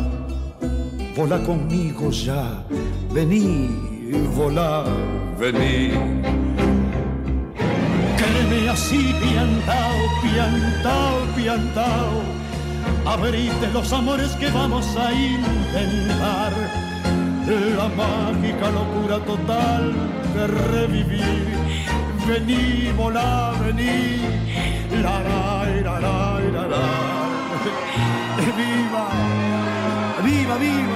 volá conmigo ya. Vení, volá, vení. Quédeme así, piantao, piantao, piantao. Abrite los amores que vamos a intentar. La mágica locura total de revivir. Vení, volá, vení. La, la, la, la, la. Viva, viva, viva,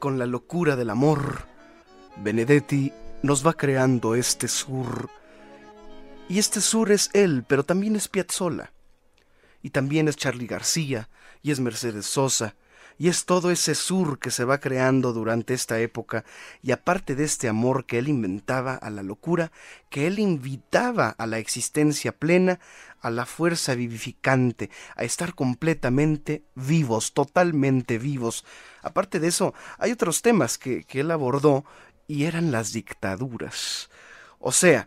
Con la locura del amor, Benedetti nos va creando este sur. Y este sur es él, pero también es Piazzolla. Y también es Charlie García, y es Mercedes Sosa, y es todo ese sur que se va creando durante esta época, y aparte de este amor que él inventaba a la locura, que él invitaba a la existencia plena, a la fuerza vivificante, a estar completamente vivos, totalmente vivos. Aparte de eso, hay otros temas que, que él abordó y eran las dictaduras. O sea,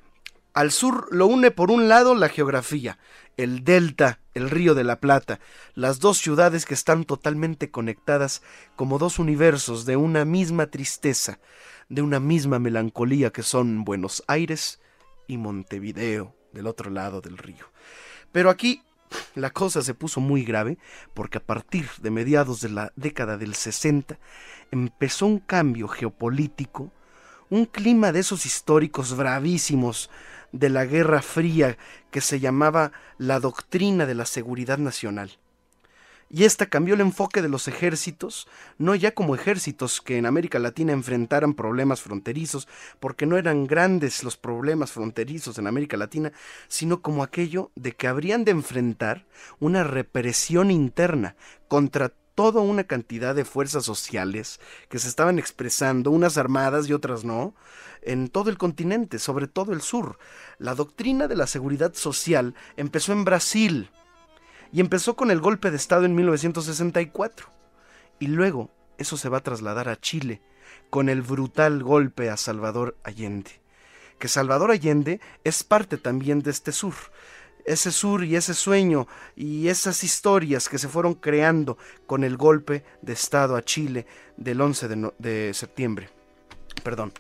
al sur lo une por un lado la geografía, el delta, el río de la Plata, las dos ciudades que están totalmente conectadas como dos universos de una misma tristeza, de una misma melancolía que son Buenos Aires y Montevideo del otro lado del río. Pero aquí la cosa se puso muy grave porque a partir de mediados de la década del 60 empezó un cambio geopolítico, un clima de esos históricos bravísimos de la Guerra Fría que se llamaba la doctrina de la seguridad nacional. Y esta cambió el enfoque de los ejércitos, no ya como ejércitos que en América Latina enfrentaran problemas fronterizos, porque no eran grandes los problemas fronterizos en América Latina, sino como aquello de que habrían de enfrentar una represión interna contra toda una cantidad de fuerzas sociales que se estaban expresando, unas armadas y otras no, en todo el continente, sobre todo el sur. La doctrina de la seguridad social empezó en Brasil y empezó con el golpe de Estado en 1964. Y luego eso se va a trasladar a Chile con el brutal golpe a Salvador Allende. Que Salvador Allende es parte también de este sur ese sur y ese sueño y esas historias que se fueron creando con el golpe de Estado a Chile del 11 de, septiembre. Perdón.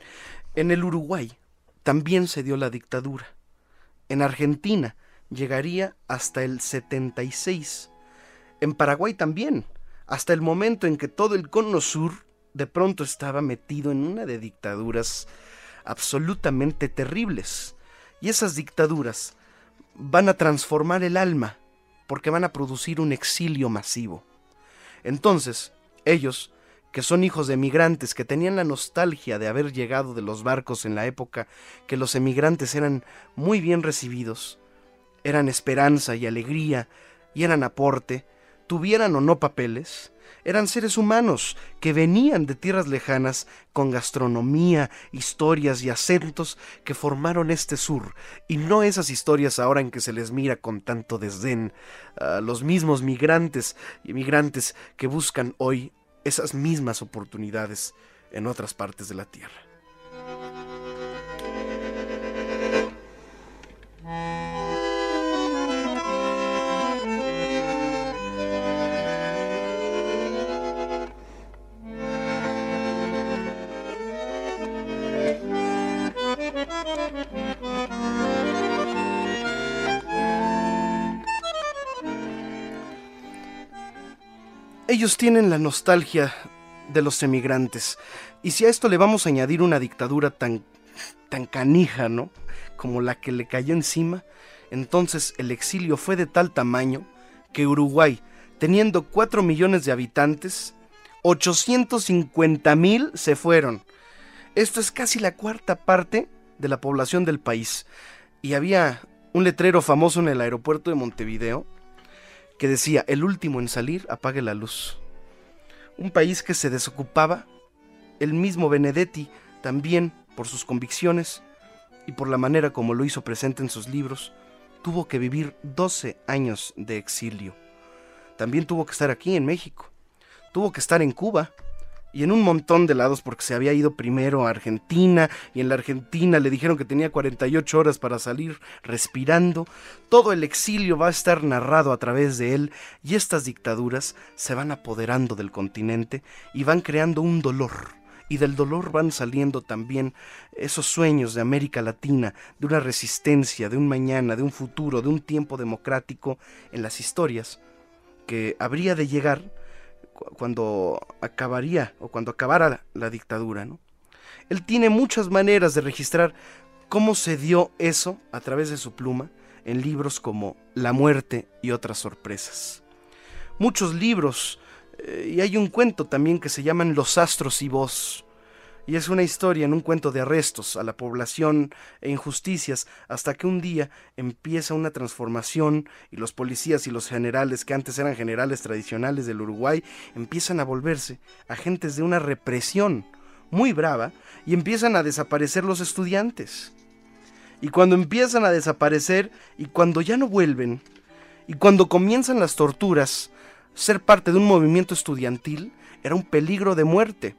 En el Uruguay también se dio la dictadura. En Argentina llegaría hasta el 76. En Paraguay también, hasta el momento en que todo el cono sur de pronto estaba metido en una de dictaduras absolutamente terribles. Y esas dictaduras van a transformar el alma porque van a producir un exilio masivo. Entonces, ellos, que son hijos de emigrantes que tenían la nostalgia de haber llegado de los barcos en la época que los emigrantes eran muy bien recibidos, eran esperanza y alegría y eran aporte, tuvieran o no papeles, eran seres humanos que venían de tierras lejanas con gastronomía, historias y acentos que formaron este sur, y no esas historias ahora en que se les mira con tanto desdén a los mismos migrantes y migrantes que buscan hoy esas mismas oportunidades en otras partes de la tierra. Ellos tienen la nostalgia de los emigrantes. Y si a esto le vamos a añadir una dictadura tan, tan canija, ¿no? Como la que le cayó encima, entonces el exilio fue de tal tamaño que Uruguay, teniendo 4 millones de habitantes, 850 mil se fueron. Esto es casi la cuarta parte de la población del país. Y había un letrero famoso en el aeropuerto de Montevideo que decía, el último en salir, apague la luz. Un país que se desocupaba, el mismo Benedetti, también por sus convicciones y por la manera como lo hizo presente en sus libros, tuvo que vivir 12 años de exilio. También tuvo que estar aquí en México, tuvo que estar en Cuba, y en un montón de lados porque se había ido primero a Argentina y en la Argentina le dijeron que tenía 48 horas para salir respirando. Todo el exilio va a estar narrado a través de él y estas dictaduras se van apoderando del continente y van creando un dolor. Y del dolor van saliendo también esos sueños de América Latina, de una resistencia, de un mañana, de un futuro, de un tiempo democrático en las historias que habría de llegar cuando acabaría o cuando acabara la dictadura. ¿no? Él tiene muchas maneras de registrar cómo se dio eso a través de su pluma en libros como La muerte y otras sorpresas. Muchos libros, eh, y hay un cuento también que se llaman Los astros y vos, y es una historia en un cuento de arrestos a la población e injusticias hasta que un día empieza una transformación y los policías y los generales que antes eran generales tradicionales del Uruguay empiezan a volverse agentes de una represión muy brava y empiezan a desaparecer los estudiantes. Y cuando empiezan a desaparecer y cuando ya no vuelven y cuando comienzan las torturas, ser parte de un movimiento estudiantil era un peligro de muerte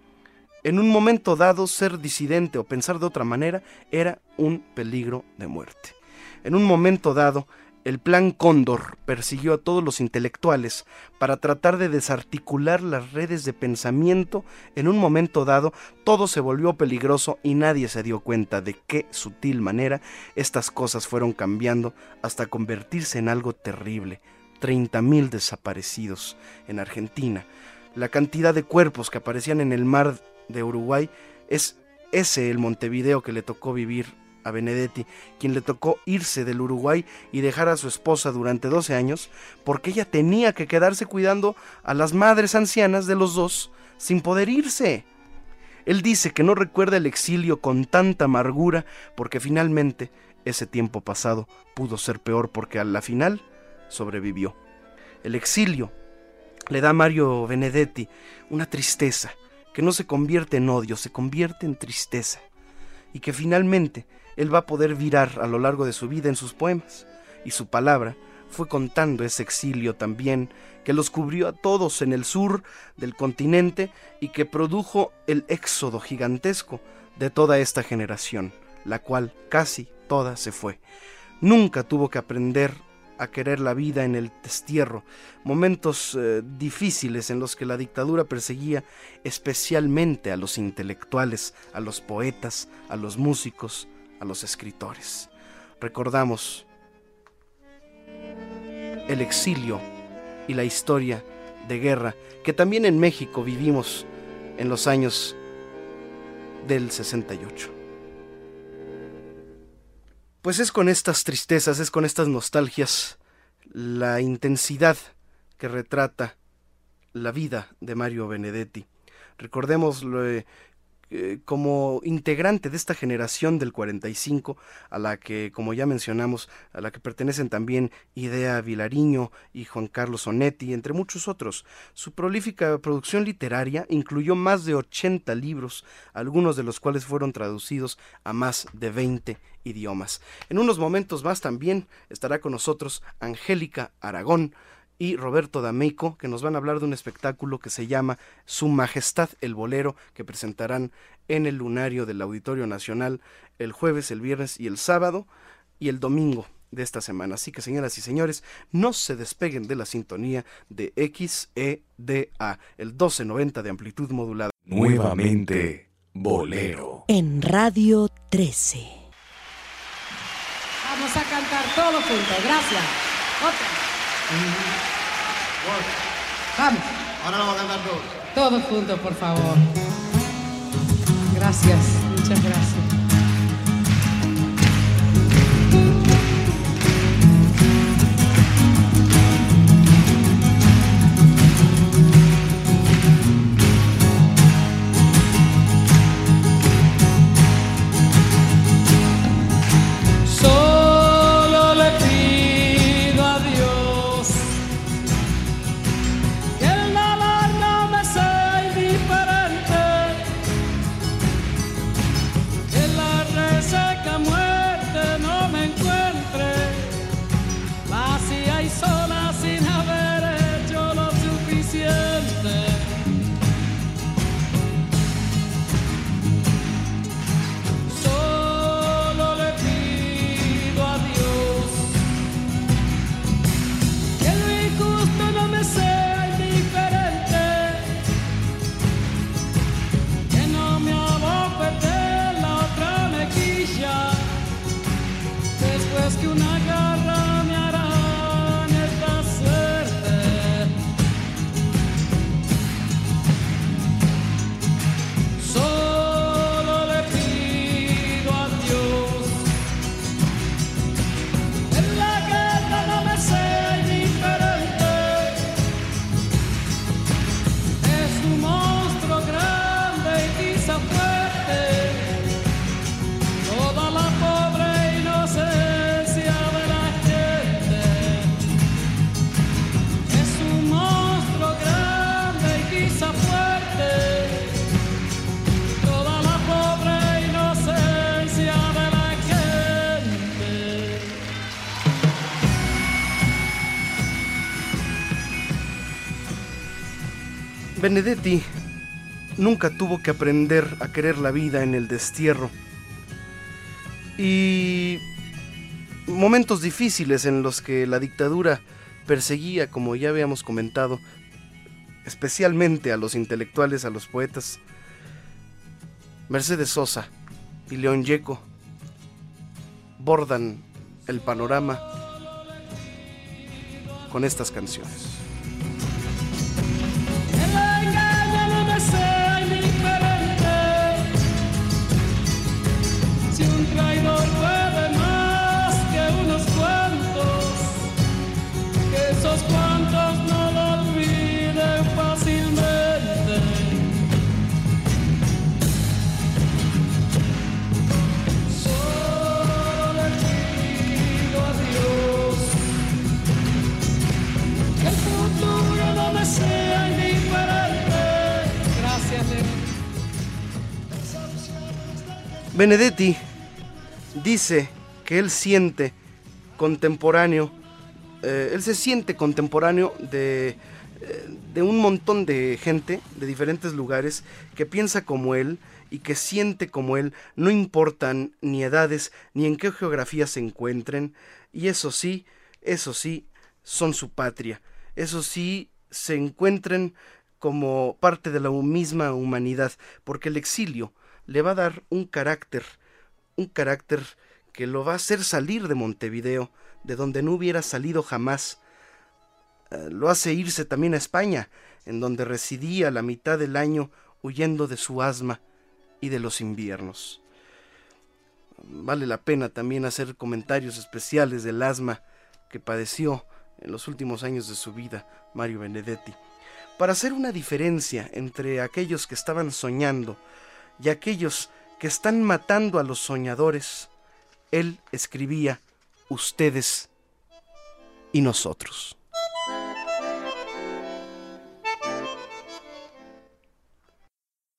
en un momento dado ser disidente o pensar de otra manera era un peligro de muerte. En un momento dado, el plan Cóndor persiguió a todos los intelectuales para tratar de desarticular las redes de pensamiento. En un momento dado, todo se volvió peligroso y nadie se dio cuenta de qué sutil manera estas cosas fueron cambiando hasta convertirse en algo terrible. 30.000 desaparecidos en Argentina. La cantidad de cuerpos que aparecían en el mar de Uruguay, es ese el Montevideo que le tocó vivir a Benedetti, quien le tocó irse del Uruguay y dejar a su esposa durante 12 años, porque ella tenía que quedarse cuidando a las madres ancianas de los dos sin poder irse. Él dice que no recuerda el exilio con tanta amargura, porque finalmente ese tiempo pasado pudo ser peor, porque a la final sobrevivió. El exilio le da a Mario Benedetti una tristeza, que no se convierte en odio, se convierte en tristeza, y que finalmente él va a poder virar a lo largo de su vida en sus poemas, y su palabra fue contando ese exilio también, que los cubrió a todos en el sur del continente y que produjo el éxodo gigantesco de toda esta generación, la cual casi toda se fue. Nunca tuvo que aprender a querer la vida en el destierro, momentos eh, difíciles en los que la dictadura perseguía especialmente a los intelectuales, a los poetas, a los músicos, a los escritores. Recordamos el exilio y la historia de guerra que también en México vivimos en los años del 68. Pues es con estas tristezas, es con estas nostalgias, la intensidad que retrata la vida de Mario Benedetti. Recordemos eh, como integrante de esta generación del 45, a la que, como ya mencionamos, a la que pertenecen también Idea Vilariño y Juan Carlos Onetti, entre muchos otros. Su prolífica producción literaria incluyó más de 80 libros, algunos de los cuales fueron traducidos a más de 20 idiomas. En unos momentos más también estará con nosotros Angélica Aragón, y Roberto D'Ameco, que nos van a hablar de un espectáculo que se llama Su Majestad el Bolero, que presentarán en el lunario del Auditorio Nacional el jueves, el viernes y el sábado y el domingo de esta semana. Así que, señoras y señores, no se despeguen de la sintonía de XEDA, el 1290 de amplitud modulada. Nuevamente, Bolero. En Radio 13. Vamos a cantar todos juntos. Gracias. Otra. Vamos. Ahora lo vamos a cantar todos. Todos juntos, por favor. Gracias, muchas gracias. Benedetti nunca tuvo que aprender a querer la vida en el destierro. Y momentos difíciles en los que la dictadura perseguía, como ya habíamos comentado, especialmente a los intelectuales, a los poetas. Mercedes Sosa y León Yeco bordan el panorama con estas canciones. Benedetti dice que él siente contemporáneo, eh, él se siente contemporáneo de, eh, de un montón de gente de diferentes lugares que piensa como él y que siente como él, no importan ni edades ni en qué geografía se encuentren, y eso sí, eso sí, son su patria, eso sí, se encuentren como parte de la misma humanidad, porque el exilio le va a dar un carácter, un carácter que lo va a hacer salir de Montevideo, de donde no hubiera salido jamás. Eh, lo hace irse también a España, en donde residía la mitad del año huyendo de su asma y de los inviernos. Vale la pena también hacer comentarios especiales del asma que padeció en los últimos años de su vida Mario Benedetti, para hacer una diferencia entre aquellos que estaban soñando y aquellos que están matando a los soñadores, él escribía ustedes y nosotros.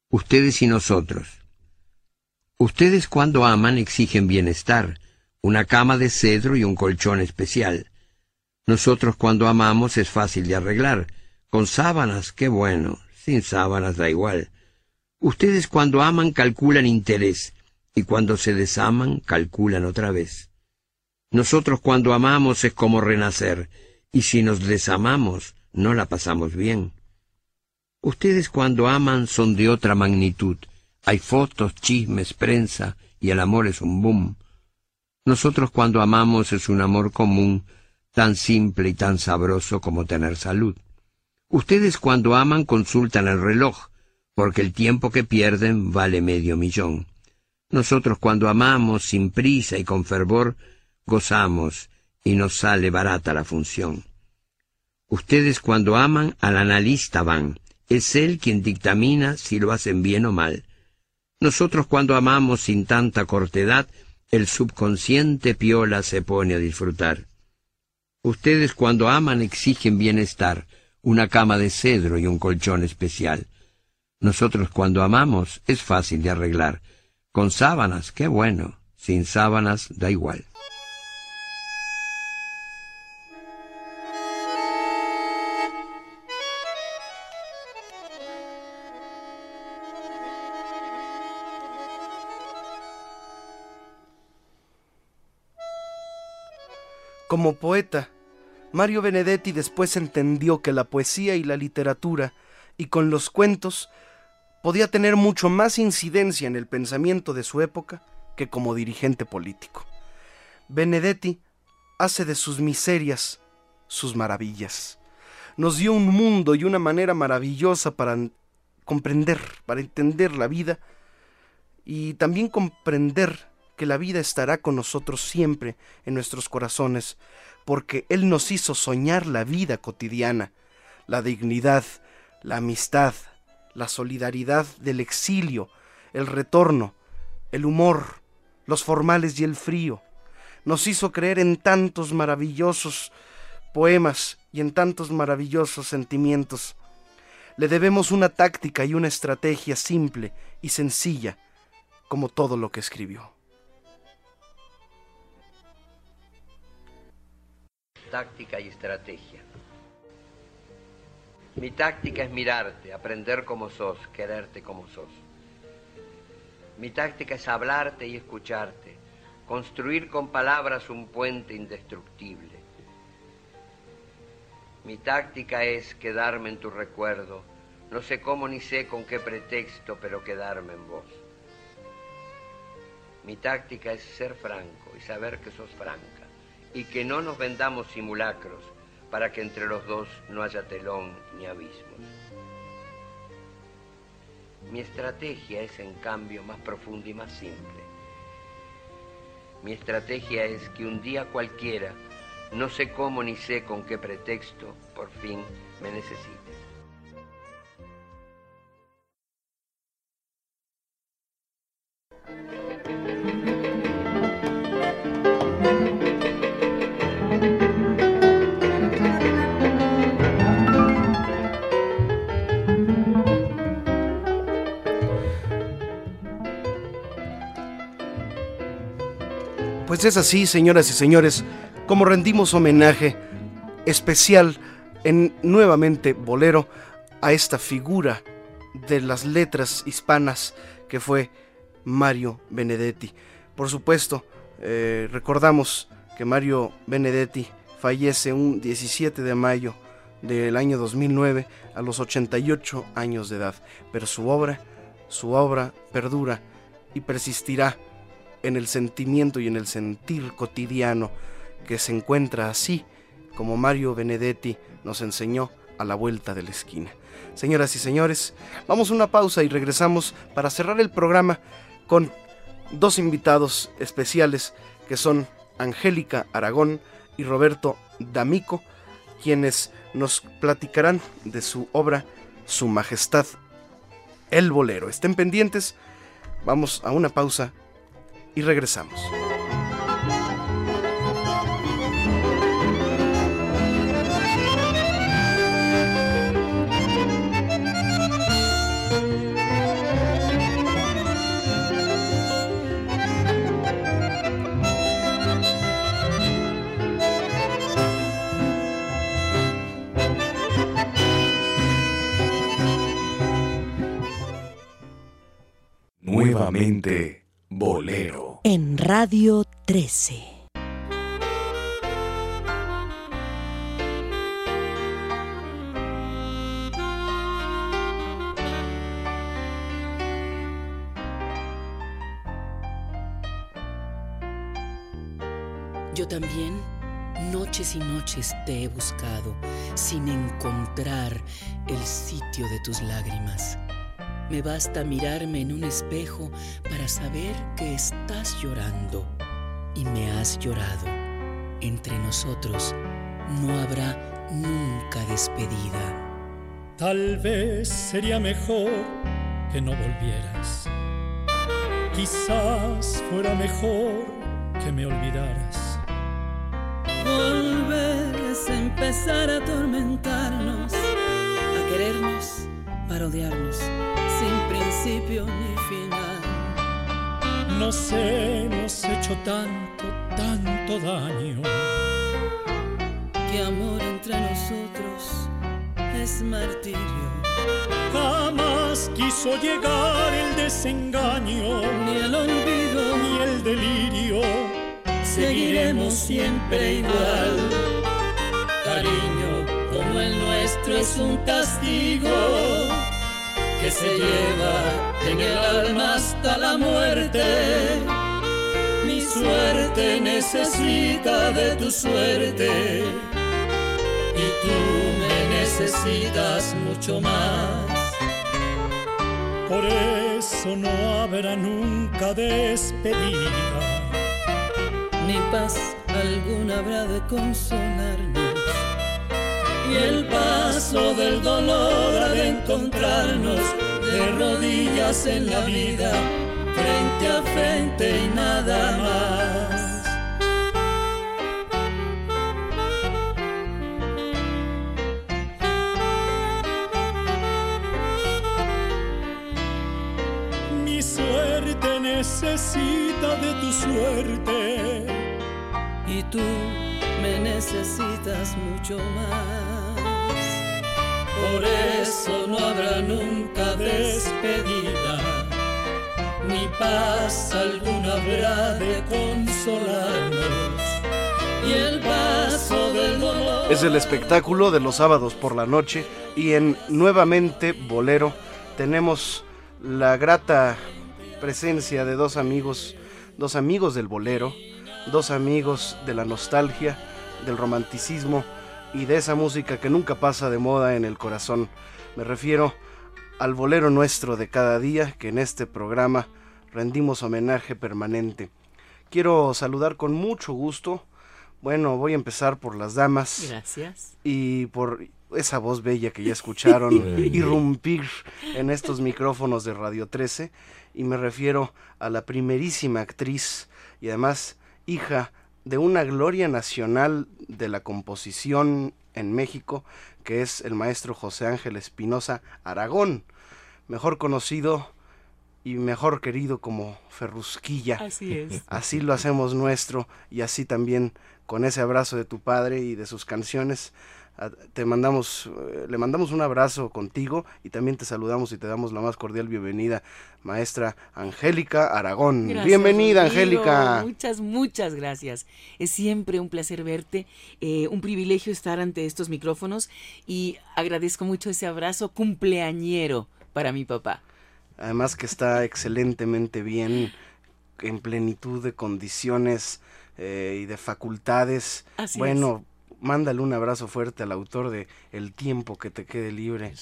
Ustedes y nosotros. Ustedes cuando aman exigen bienestar, una cama de cedro y un colchón especial. Nosotros cuando amamos es fácil de arreglar. Con sábanas, qué bueno. Sin sábanas da igual. Ustedes cuando aman calculan interés y cuando se desaman calculan otra vez. Nosotros cuando amamos es como renacer y si nos desamamos no la pasamos bien. Ustedes cuando aman son de otra magnitud. Hay fotos, chismes, prensa y el amor es un boom. Nosotros cuando amamos es un amor común, tan simple y tan sabroso como tener salud. Ustedes cuando aman consultan el reloj, porque el tiempo que pierden vale medio millón. Nosotros cuando amamos sin prisa y con fervor, gozamos y nos sale barata la función. Ustedes cuando aman al analista van, es él quien dictamina si lo hacen bien o mal. Nosotros cuando amamos sin tanta cortedad, el subconsciente piola se pone a disfrutar. Ustedes cuando aman exigen bienestar, una cama de cedro y un colchón especial. Nosotros cuando amamos es fácil de arreglar. Con sábanas, qué bueno. Sin sábanas, da igual. Como poeta, Mario Benedetti después entendió que la poesía y la literatura, y con los cuentos, podía tener mucho más incidencia en el pensamiento de su época que como dirigente político. Benedetti hace de sus miserias sus maravillas. Nos dio un mundo y una manera maravillosa para comprender, para entender la vida y también comprender que la vida estará con nosotros siempre en nuestros corazones, porque Él nos hizo soñar la vida cotidiana, la dignidad, la amistad, la solidaridad del exilio, el retorno, el humor, los formales y el frío. Nos hizo creer en tantos maravillosos poemas y en tantos maravillosos sentimientos. Le debemos una táctica y una estrategia simple y sencilla, como todo lo que escribió. táctica y estrategia. Mi táctica es mirarte, aprender como sos, quererte como sos. Mi táctica es hablarte y escucharte, construir con palabras un puente indestructible. Mi táctica es quedarme en tu recuerdo, no sé cómo ni sé con qué pretexto, pero quedarme en vos. Mi táctica es ser franco y saber que sos franca y que no nos vendamos simulacros para que entre los dos no haya telón ni abismos. Mi estrategia es en cambio más profunda y más simple. Mi estrategia es que un día cualquiera, no sé cómo ni sé con qué pretexto, por fin me necesite. Pues es así, señoras y señores, como rendimos homenaje especial en nuevamente Bolero a esta figura de las letras hispanas que fue Mario Benedetti. Por supuesto, eh, recordamos que Mario Benedetti fallece un 17 de mayo del año 2009 a los 88 años de edad, pero su obra, su obra perdura y persistirá en el sentimiento y en el sentir cotidiano que se encuentra así como Mario Benedetti nos enseñó a la vuelta de la esquina. Señoras y señores, vamos a una pausa y regresamos para cerrar el programa con dos invitados especiales que son Angélica Aragón y Roberto D'Amico, quienes nos platicarán de su obra Su Majestad el Bolero. Estén pendientes, vamos a una pausa y regresamos. Nuevamente, Bolero. En Radio 13. Yo también Noches y noches te he buscado sin encontrar el sitio de tus lágrimas. Me basta mirarme en un espejo para saber que estás llorando y me has llorado. Entre nosotros no habrá nunca despedida. Tal vez sería mejor que no volvieras. Quizás fuera mejor que me olvidaras. Volver es empezar a atormentarnos, a querernos para odiarnos, sin principio ni final. No sé, hemos hecho tanto, tanto daño. Que amor entre nosotros es martirio. Jamás quiso llegar el desengaño, ni el olvido, ni el delirio. Seguiremos siempre igual. Cariño como el nuestro es un castigo que se lleva en el alma hasta la muerte. Mi suerte necesita de tu suerte y tú me necesitas mucho más. Por eso no habrá nunca despedida, ni paz alguna habrá de consolarnos. Y el paso del dolor ha de encontrarnos de rodillas en la vida, frente a frente y nada más. mi suerte necesita de tu suerte. y tú me necesitas mucho más. Por eso no habrá nunca despedida, ni paz alguna habrá de consolarnos. Y el paso del dolor. Es el espectáculo de los sábados por la noche y en Nuevamente Bolero tenemos la grata presencia de dos amigos, dos amigos del bolero, dos amigos de la nostalgia, del romanticismo y de esa música que nunca pasa de moda en el corazón. Me refiero al bolero nuestro de cada día que en este programa rendimos homenaje permanente. Quiero saludar con mucho gusto. Bueno, voy a empezar por las damas Gracias. y por esa voz bella que ya escucharon irrumpir en estos micrófonos de Radio 13 y me refiero a la primerísima actriz y además hija de una gloria nacional de la composición en México que es el maestro José Ángel Espinosa Aragón, mejor conocido y mejor querido como Ferrusquilla. Así es. Así lo hacemos nuestro y así también con ese abrazo de tu padre y de sus canciones. Te mandamos, eh, le mandamos un abrazo contigo y también te saludamos y te damos la más cordial bienvenida, maestra Angélica Aragón. Gracias, Bienvenida. Angélica. Muchas, muchas gracias. Es siempre un placer verte, eh, un privilegio estar ante estos micrófonos y agradezco mucho ese abrazo cumpleañero para mi papá. Además que está excelentemente bien, en plenitud de condiciones eh, y de facultades. Así bueno, mándale un abrazo fuerte al autor de El tiempo que te quede libre.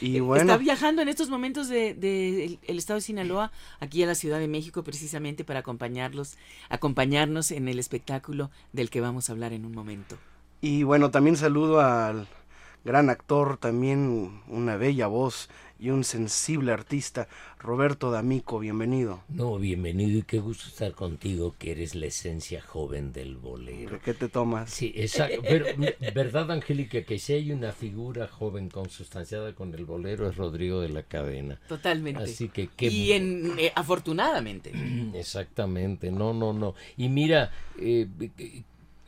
Y bueno, Está viajando en estos momentos del de, el- el estado de Sinaloa aquí a la Ciudad de México precisamente para acompañarlos, acompañarnos en el espectáculo del que vamos a hablar en un momento. y bueno, también saludo al gran actor, también una bella voz y un sensible artista, Roberto D'Amico, bienvenido. No, bienvenido y qué gusto estar contigo, que eres la esencia joven del bolero. ¿Qué te tomas? Sí, exacto. Pero, ¿verdad, Angélica, que si hay una figura joven consustanciada con el bolero es Rodrigo de la Cadena? Totalmente. Así que qué Y en, eh, afortunadamente. Exactamente, no, no, no. Y mira, eh,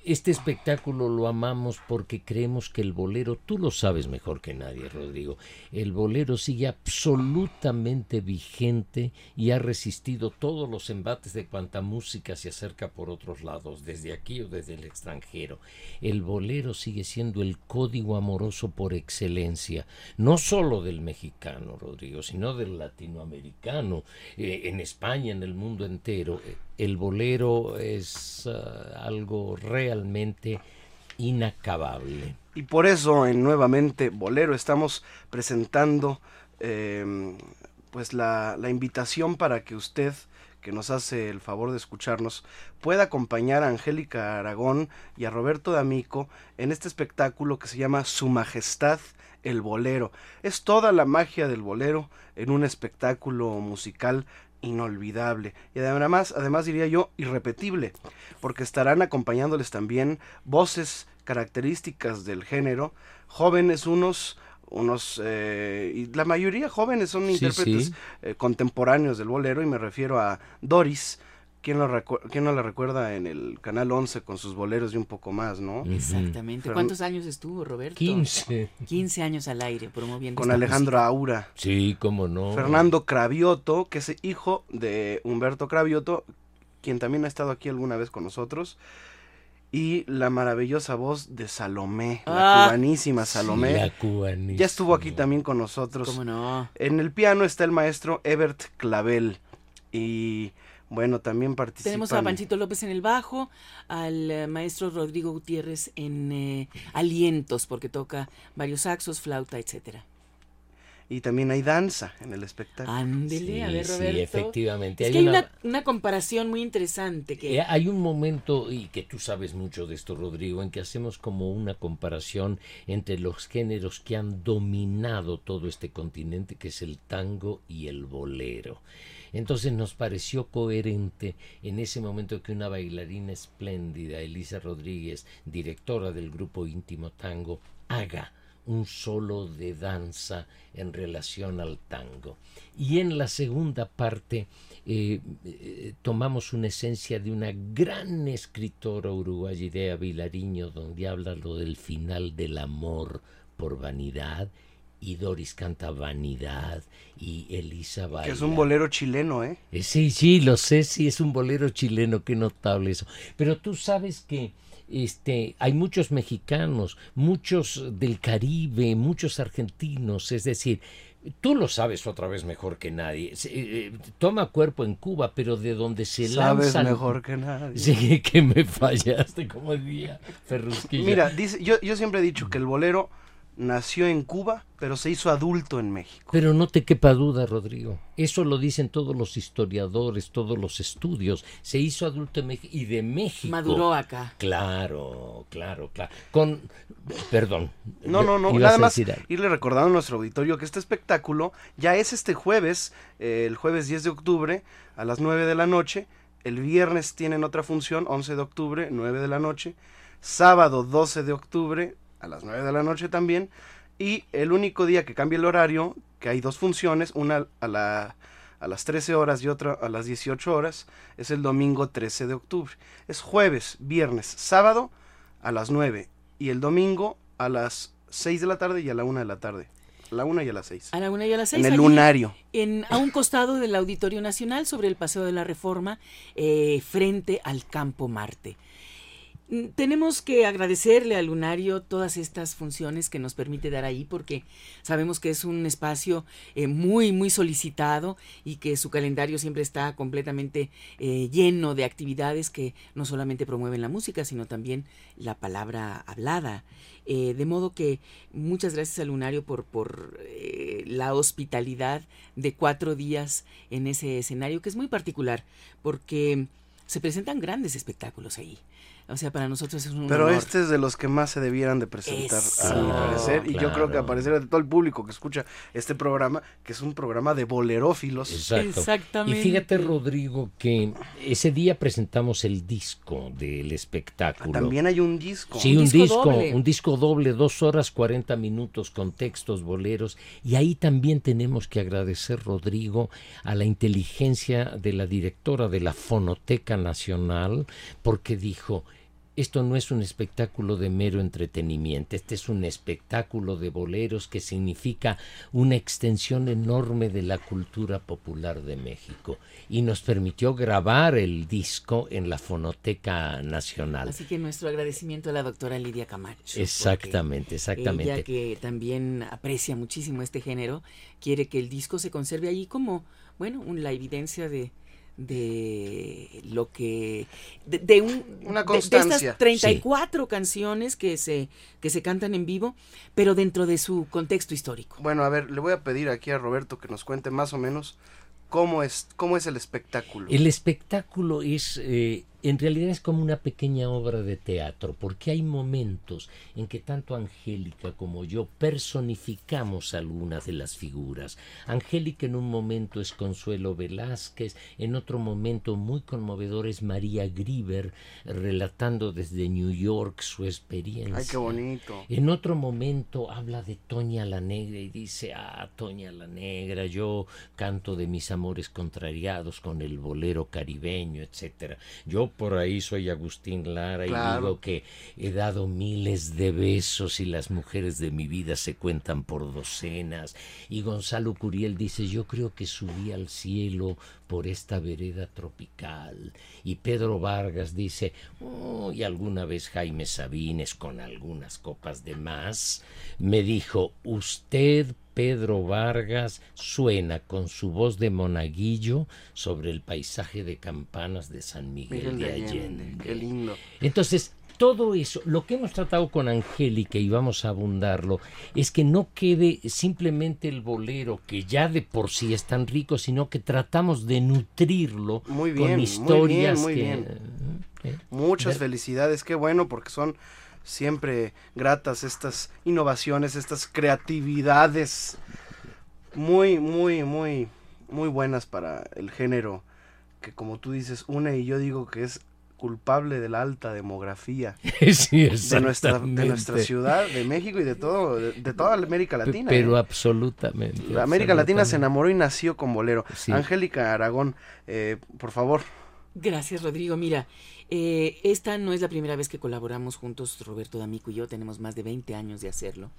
este espectáculo lo amamos porque creemos que el bolero, tú lo sabes mejor que nadie, Rodrigo, el bolero sigue absolutamente vigente y ha resistido todos los embates de cuanta música se acerca por otros lados, desde aquí o desde el extranjero. El bolero sigue siendo el código amoroso por excelencia, no solo del mexicano, Rodrigo, sino del latinoamericano, eh, en España, en el mundo entero. Eh, el bolero es uh, algo realmente inacabable. Y por eso en nuevamente Bolero estamos presentando eh, pues la, la, invitación para que usted que nos hace el favor de escucharnos pueda acompañar a Angélica Aragón y a Roberto D'Amico en este espectáculo que se llama Su Majestad el Bolero. Es toda la magia del bolero en un espectáculo musical inolvidable y además, además diría yo irrepetible, porque estarán acompañándoles también voces características del género, jóvenes unos unos eh, y la mayoría jóvenes son Sí, intérpretes sí. eh, contemporáneos del bolero y me refiero a Doris ¿Quién, lo recu- quién no la recuerda en el Canal 11 con sus boleros y un poco más, no? Exactamente. Fern- ¿Cuántos años estuvo Roberto? 15. 15 años al aire promoviendo Con esta Alejandro Aura. Sí, cómo no. Fernando Cravioto, que es hijo de Humberto Cravioto, quien también ha estado aquí alguna vez con nosotros. Y la maravillosa voz de Salomé, la Ah, cubanísima Salomé. La cubanísima. Ya estuvo aquí también con nosotros. ¿Cómo no? En el piano está el maestro Ebert Clavel. Y bueno, también participan. Tenemos a Panchito López en el bajo, al eh, maestro Rodrigo Gutiérrez en eh, alientos, porque toca varios saxos, flauta, etcétera. Y también hay danza en el espectáculo. Ándele, a ver, sí, Roberto. efectivamente. Es Hay que hay una- una, una comparación muy interesante que... Eh, Hay un momento, y que tú sabes mucho de esto, Rodrigo, en que hacemos como una comparación entre los géneros que han dominado todo este continente, que es el tango y el bolero. Entonces nos pareció coherente en ese momento que una bailarina espléndida, Elisa Rodríguez, directora del grupo íntimo Tango, haga un solo de danza en relación al tango. Y en la segunda parte eh, eh, tomamos una esencia de una gran escritora uruguaya, Idea Vilariño, donde habla lo del final del amor por vanidad, y Doris canta vanidad, y Elisa baila. Que es un bolero chileno, ¿eh? Eh, Sí, sí, lo sé, sí, es un bolero chileno, qué notable eso. Pero tú sabes que este, hay muchos mexicanos, muchos del Caribe, muchos argentinos, es decir, tú lo sabes otra vez mejor que nadie. Se- eh, toma cuerpo en Cuba, pero de donde se Sabes lanzan... mejor que nadie. Sí, que me fallaste, como diría Ferrusquilla. Mira, dice, yo, yo siempre he dicho que el bolero nació en Cuba, pero se hizo adulto en México. Pero no te quepa duda, Rodrigo. Eso lo dicen todos los historiadores, todos los estudios. Se hizo adulto en México y de México. Maduró acá. Claro, claro, claro. Con. Perdón. No, no, no. Nada más irle recordando a nuestro auditorio que este espectáculo ya es este jueves, eh, el jueves 10 de octubre a las 9 de la noche. El viernes tienen otra función, 11 de octubre, 9 de la noche. Sábado 12 de octubre a las 9 de la noche también. Y el único día que cambia el horario, que hay dos funciones, una a, la, a las 13 horas y otra a las 18 horas, es el domingo 13 de octubre. Es jueves, viernes, sábado a las 9 y el domingo a las 6 de la tarde y a la 1 de la tarde. A la 1 y a las 6. A la una y a las seis. En el lunario. En, a un costado del Auditorio Nacional, sobre el Paseo de la Reforma, eh, frente al Campo Marte. Mm, Tenemos que agradecerle al Lunario todas estas funciones que nos permite dar ahí porque sabemos que es un espacio eh, muy, muy solicitado y que su calendario siempre está completamente eh, lleno de actividades que no solamente promueven la música, sino también la palabra hablada. Eh, de modo que muchas gracias al Lunario por, por la hospitalidad de cuatro días en ese escenario que es muy particular porque se presentan grandes espectáculos ahí. O sea, para nosotros es un Pero honor. este es de los que más se debieran de presentar, a mi Eso. parecer. Y yo creo que a parecer de todo el público que escucha este programa, que es un programa de bolerófilos. Exacto. Y fíjate, Rodrigo, que ese día presentamos el disco del espectáculo. También hay un disco. Sí, un, disco, un disco doble, dos horas 40 minutos con textos, boleros. Y ahí también tenemos que agradecer, Rodrigo, a la inteligencia de la directora de la Fonoteca Nacional, porque dijo, esto no es un espectáculo de mero entretenimiento, este es un espectáculo de boleros que significa una extensión enorme de la cultura popular de México y nos permitió grabar el disco en la Fonoteca Nacional. Así que nuestro agradecimiento a la doctora Lidia Camacho. Exactamente, exactamente. Ella que también aprecia muchísimo este género, quiere que el disco se conserve allí como, bueno, un- la evidencia de, de lo que de, de un Una de- constancia. de, estas 34 canciones que se que se cantan en vivo pero dentro de su contexto histórico Bueno, a ver, le voy a pedir aquí a Roberto que nos cuente más o menos cómo es, cómo es el espectáculo. El espectáculo es, eh, en realidad es como una pequeña obra de teatro, porque hay momentos en que tanto Angélica como yo personificamos algunas de las figuras. Angélica en un momento es Consuelo Velázquez, en otro momento muy conmovedor es María Grieber, relatando desde New York su experiencia. Ay, qué bonito. En otro momento habla de Toña la Negra y dice, ah, Toña la Negra, yo canto de mis amores contrariados con el bolero caribeño, etcétera. Yo por ahí soy Agustín Lara y digo que he dado miles de besos y las mujeres de mi vida se cuentan por docenas. Y Gonzalo Curiel dice, yo creo que subí al cielo por esta vereda tropical. Y Pedro Vargas dice, oh, y alguna vez Jaime Sabines, con algunas copas de más, me dijo, usted, Pedro Vargas, suena con su voz de monaguillo sobre el paisaje de campanas de San Miguel, de de Allende. Qué lindo. Entonces, todo eso, lo que hemos tratado con Angélica y vamos a abundarlo, es que no quede simplemente el bolero, que ya de por sí es tan rico, sino que tratamos de nutrirlo Muy bien, con muy historias bien, muy que... bien. eh, Muchas ver- felicidades, qué bueno, porque son siempre gratas estas innovaciones, estas creatividades muy, muy, muy, muy buenas para el género que como tú dices, une y yo digo que es culpable de la alta demografía Sí, de, nuestra, de nuestra ciudad, de México y de todo, de, de toda América Latina. Pero ¿eh? absolutamente. La América Latina se enamoró y nació con bolero. Sí. Angélica Aragón, eh, por favor. Gracias, Rodrigo. Mira, eh, esta no es la primera vez que colaboramos juntos, Roberto D'Amico y yo. Tenemos más de 20 años de hacerlo.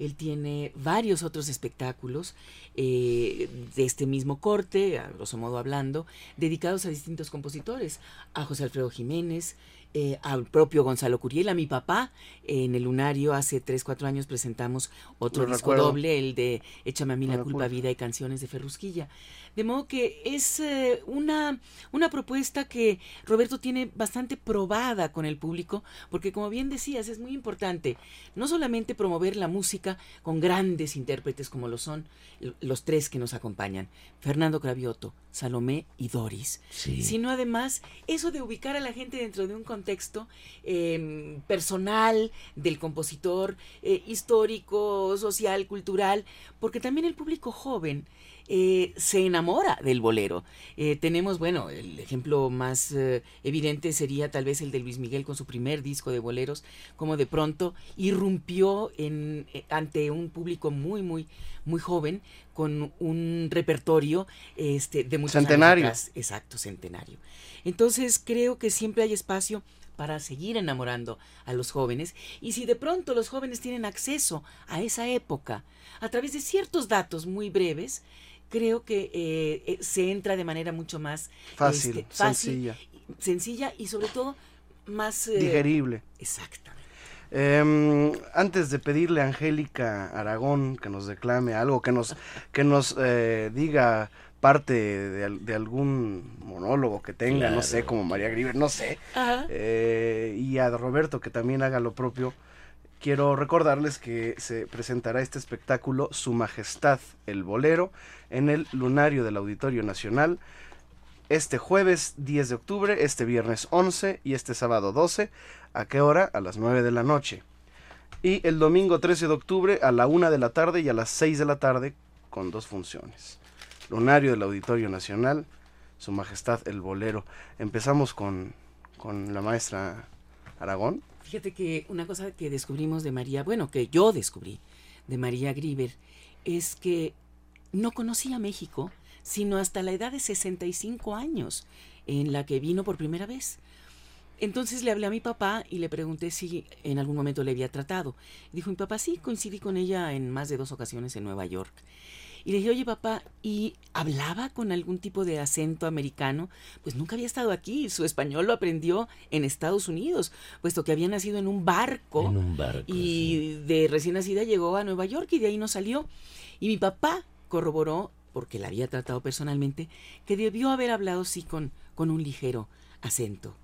Él tiene varios otros espectáculos eh, de este mismo corte, a grosso modo hablando, dedicados a distintos compositores, a José Alfredo Jiménez, eh, al propio Gonzalo Curiel, a mi papá. En el Lunario hace 3, 4 años presentamos otro Lo disco recuerdo. doble, el de Échame a mí la La culpa, culpa. vida y canciones de Ferrusquilla. De modo que es eh, una, una propuesta que Roberto tiene bastante probada con el público, porque como bien decías, es muy importante no solamente promover la música con grandes intérpretes como lo son los tres que nos acompañan, Fernando Cravioto, Salomé y Doris, Sí. sino además eso de ubicar a la gente dentro de un contexto eh, personal del compositor, eh, histórico, social, cultural, porque también el público joven eh, se enamora del bolero. Eh, tenemos, bueno, el ejemplo más eh, evidente sería tal vez el de Luis Miguel con su primer disco de boleros, como de pronto irrumpió en, ante un público muy, muy, muy joven con un repertorio este, de muchos Centenario. Exacto, centenario. Entonces creo que siempre hay espacio para seguir enamorando a los jóvenes y si de pronto los jóvenes tienen acceso a esa época a través de ciertos datos muy breves, creo que eh, eh, se entra de manera mucho más Fácil, este, fácil, sencilla. sencilla y sobre todo más eh, Digerible. Exacto. Em, antes de pedirle a Angélica Aragón que nos declame algo, que nos, que nos eh, diga parte de, de algún monólogo que tenga, no sé, como María Griver, no sé, eh, y a Roberto que también haga lo propio, quiero recordarles que se presentará este espectáculo Su Majestad el Bolero en el Lunario del Auditorio Nacional este jueves 10 de octubre, este viernes 11 y este sábado 12. ¿A qué hora? A las 9 de la noche. Y el domingo 13 de octubre a la 1 de la tarde y a las 6 de la tarde con dos funciones. Lunario del Auditorio Nacional, Su Majestad el Bolero. Empezamos con, con la maestra Aragón. Fíjate que una cosa que descubrimos de María, bueno, que yo descubrí de María Grieber, es que no conocía México sino hasta la edad de 65 años, en la que vino por primera vez. Entonces le hablé a mi papá y le pregunté si en algún momento le había tratado. Dijo mi papá, sí, coincidí con ella en más de dos ocasiones en Nueva York. Y le dije, oye papá, ¿y hablaba con algún tipo de acento americano? Pues nunca había estado aquí, su español lo aprendió en Estados Unidos, puesto que había nacido en un barco. En un barco, Y de recién nacida llegó a Nueva York y de ahí no salió. Y mi papá corroboró porque la había tratado personalmente, que debió haber hablado sí con, con un ligero acento.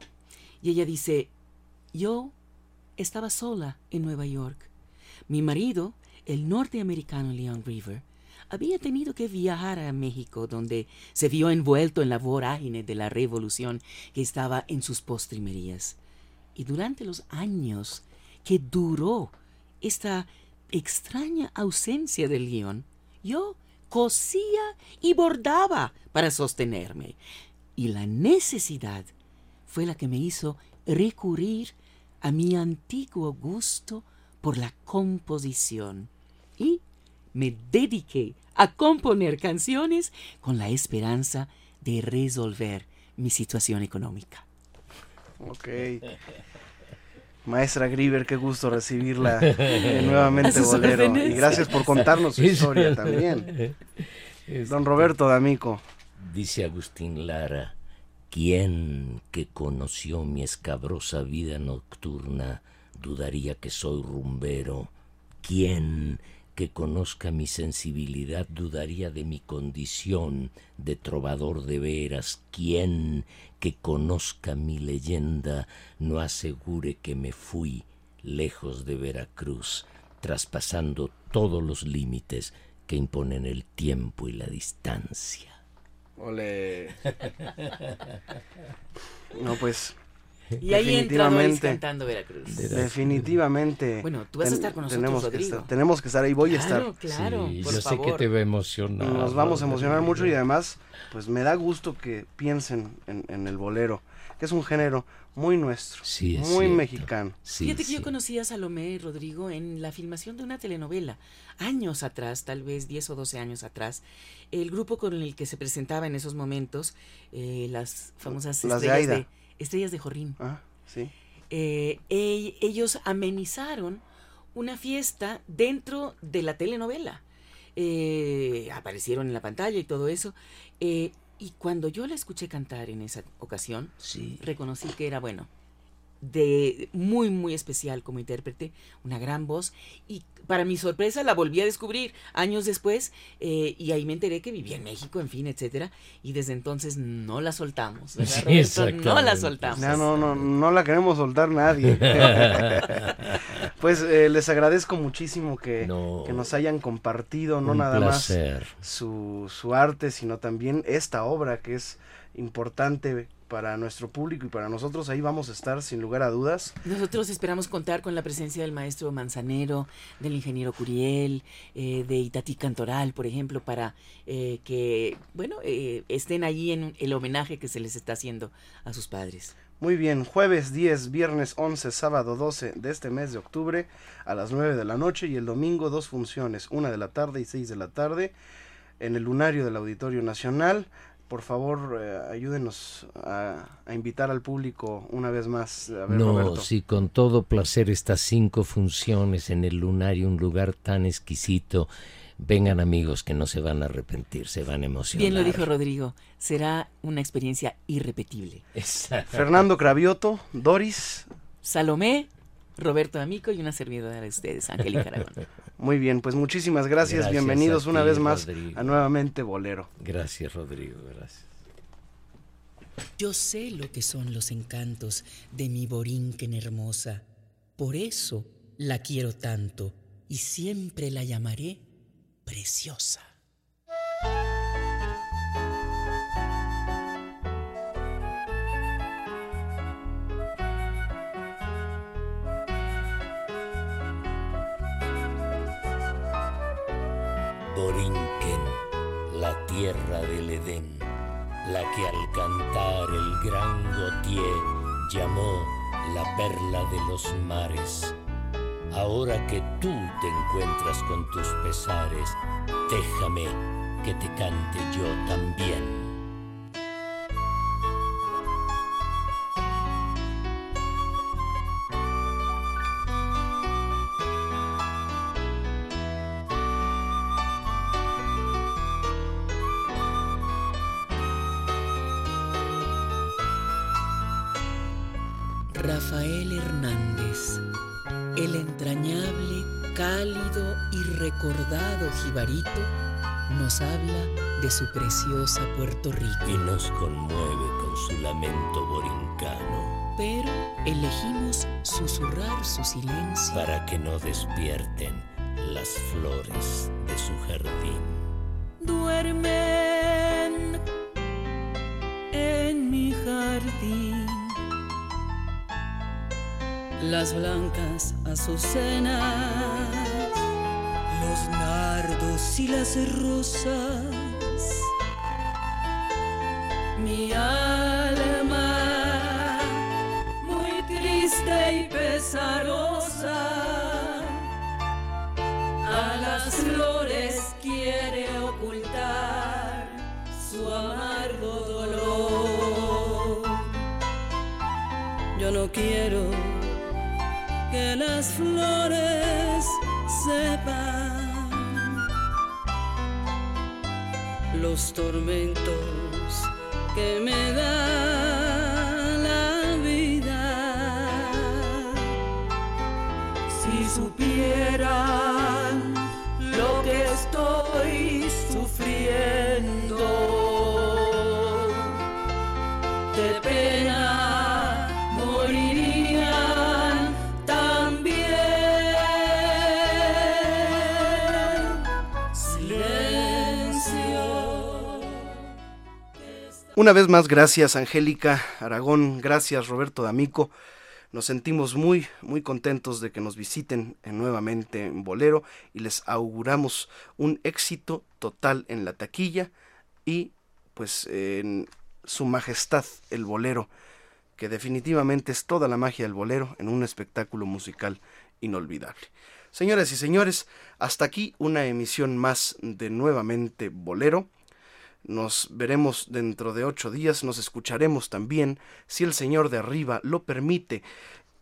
Y ella dice, yo estaba sola en Nueva York. Mi marido, el norteamericano Leon River, había tenido que viajar a México, donde se vio envuelto en la vorágine de la revolución que estaba en sus postrimerías. Y durante los años que duró esta extraña ausencia de León, yo cosía y bordaba para sostenerme. Y la necesidad fue la que me hizo recurrir a mi antiguo gusto por la composición. Y me dediqué a componer canciones con la esperanza de resolver mi situación económica. Ok. Maestra Grieber, qué gusto recibirla eh, nuevamente, Bolero. Y gracias por contarnos su historia también. Don Roberto D'Amico. Dice Agustín Lara, ¿quién que conoció mi escabrosa vida nocturna dudaría que soy rumbero? ¿Quién que conozca mi sensibilidad dudaría de mi condición de trovador de veras. ¿Quién que conozca mi leyenda no asegure que me fui lejos de Veracruz, traspasando todos los límites que imponen el tiempo y la distancia? Ole. No, pues y ahí entra Doris cantando Veracruz. Definitivamente. Bueno, tú vas a estar con nosotros, tenemos Rodrigo. Que estar, tenemos que estar ahí, voy claro, a estar. Claro, sí, por yo favor. sé que te va a emocionar. Nos vamos a emocionar mucho y además, pues me da gusto que piensen en, en el bolero, que es un género muy nuestro, sí, muy cierto. mexicano. Sí, Fíjate que yo conocí a Salomé Rodrigo en la filmación de una telenovela, años atrás, tal vez 10 o 12 años atrás. El grupo con el que se presentaba en esos momentos, eh, las famosas Las de estrellas, Aida. de, estrellas de Jorrín. Ah, sí. Eh, e- ellos amenizaron una fiesta dentro de la telenovela. Eh, aparecieron en la pantalla y todo eso. Eh, y cuando yo la escuché cantar en esa ocasión, Sí. reconocí que era bueno. De muy, muy especial como intérprete, una gran voz. Y para mi sorpresa la volví a descubrir años después. eh, y ahí me enteré que vivía en México, en fin, etcétera. Y desde entonces no la soltamos. no la soltamos. Ya no, no, no la queremos soltar nadie. pues eh, les agradezco muchísimo que, No. que nos hayan compartido, no nada placer. más su, su arte, sino también esta obra que es importante para nuestro público y para nosotros. Ahí vamos a estar sin lugar a dudas. Nosotros esperamos contar con la presencia del maestro Manzanero, del ingeniero Curiel, eh, de Itatí Cantoral, por ejemplo, para eh, que, bueno, eh, estén allí en el homenaje que se les está haciendo a sus padres. Muy bien, jueves 10, viernes 11, sábado 12 de este mes de octubre a las 9 de la noche y el domingo dos funciones, una de la tarde y 6 de la tarde en el lunario del Auditorio Nacional. Por favor, eh, ayúdenos a, a invitar al público una vez más. A ver, No, Roberto. sí, con todo placer estas cinco funciones en el lunario, un lugar tan exquisito. Vengan amigos que no se van a arrepentir, se van a emocionar. Bien lo dijo Rodrigo, será una experiencia irrepetible. Exacto. Fernando Cravioto, Doris. Salomé, Roberto Amico y una servidora de ustedes, Angélica Aragón. Muy bien, pues muchísimas gracias. Gracias Bienvenidos una vez más Rodrigo. a Nuevamente Bolero. Gracias, Rodrigo, gracias. Yo sé lo que son los encantos de mi Borinquen hermosa. Por eso la quiero tanto y siempre la llamaré preciosa. Tierra del Edén, la que al cantar el gran Gautier llamó la perla de los mares. Ahora que tú te encuentras con tus pesares, déjame que te cante yo también. Jibarito, nos habla de su preciosa Puerto Rico. Y nos conmueve con su lamento borincano. Pero elegimos susurrar su silencio. Para que no despierten las flores de su jardín. Duermen en mi jardín las blancas azucenas, los nardos y las rosas. Mi alma muy triste y pesarosa a las flores quiere ocultar su amargo dolor. Yo no quiero que las flores sepan los tormentos que me da Una vez más, gracias Angélica Aragón, gracias Roberto D'Amico. Nos sentimos muy, muy contentos de que nos visiten nuevamente en Bolero y les auguramos un éxito total en la taquilla y pues en su majestad el bolero, que definitivamente es toda la magia del bolero en un espectáculo musical inolvidable. Señoras y señores, hasta aquí una emisión más de nuevamente Bolero. Nos veremos dentro de ocho días, nos escucharemos también, si el Señor de arriba lo permite,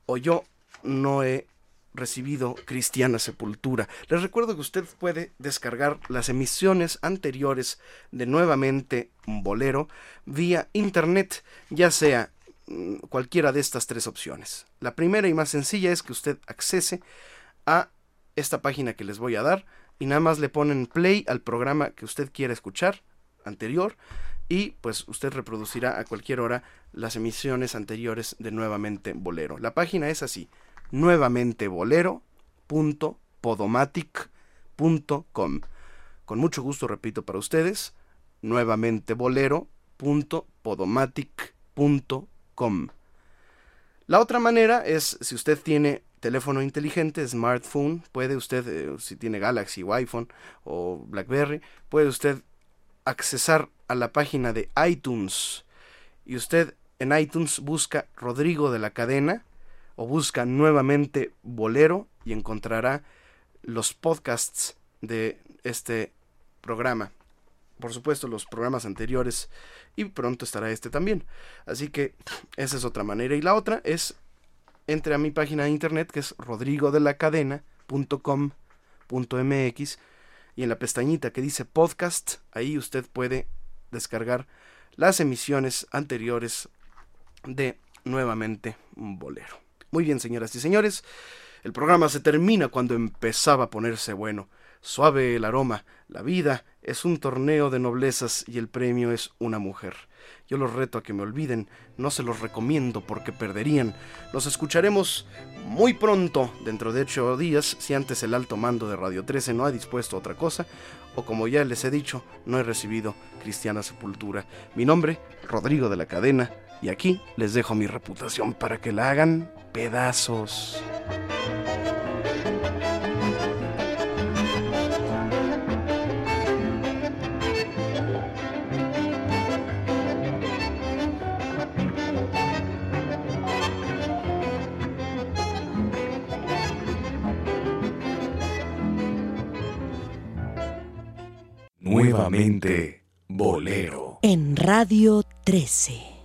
o yo no he recibido cristiana sepultura. Les recuerdo que usted puede descargar las emisiones anteriores de nuevamente Bolero vía internet, ya sea mm, cualquiera de estas tres opciones. La primera y más sencilla es que usted accese a esta página que les voy a dar y nada más le ponen play al programa que usted quiera escuchar anterior y pues usted reproducirá a cualquier hora las emisiones anteriores de Nuevamente Bolero. La página es así, nuevamenteboLero.podomatic.com. Con mucho gusto repito para ustedes, nuevamenteboLero.podomatic.com. La otra manera es si usted tiene teléfono inteligente, smartphone, puede usted, eh, si tiene Galaxy o iPhone o BlackBerry, puede usted accesar a la página de iTunes y usted en iTunes busca Rodrigo de la Cadena o busca nuevamente Bolero y encontrará los podcasts de este programa. Por supuesto, los programas anteriores y pronto estará este también. Así que esa es otra manera. Y la otra es entre a mi página de internet que es rodrigodelacadena.com.mx y en la pestañita que dice podcast, ahí usted puede descargar las emisiones anteriores de nuevamente un bolero. Muy bien, señoras y señores, el programa se termina cuando empezaba a ponerse bueno. Suave el aroma, la vida es un torneo de noblezas y el premio es una mujer. Yo los reto a que me olviden, no se los recomiendo porque perderían. Nos escucharemos muy pronto, dentro de ocho días, si antes el alto mando de Radio 13 no ha dispuesto otra cosa, o como ya les he dicho, no he recibido cristiana sepultura. Mi nombre, Rodrigo de la Cadena, y aquí les dejo mi reputación para que la hagan pedazos. Nuevamente, Bolero. En Radio 13.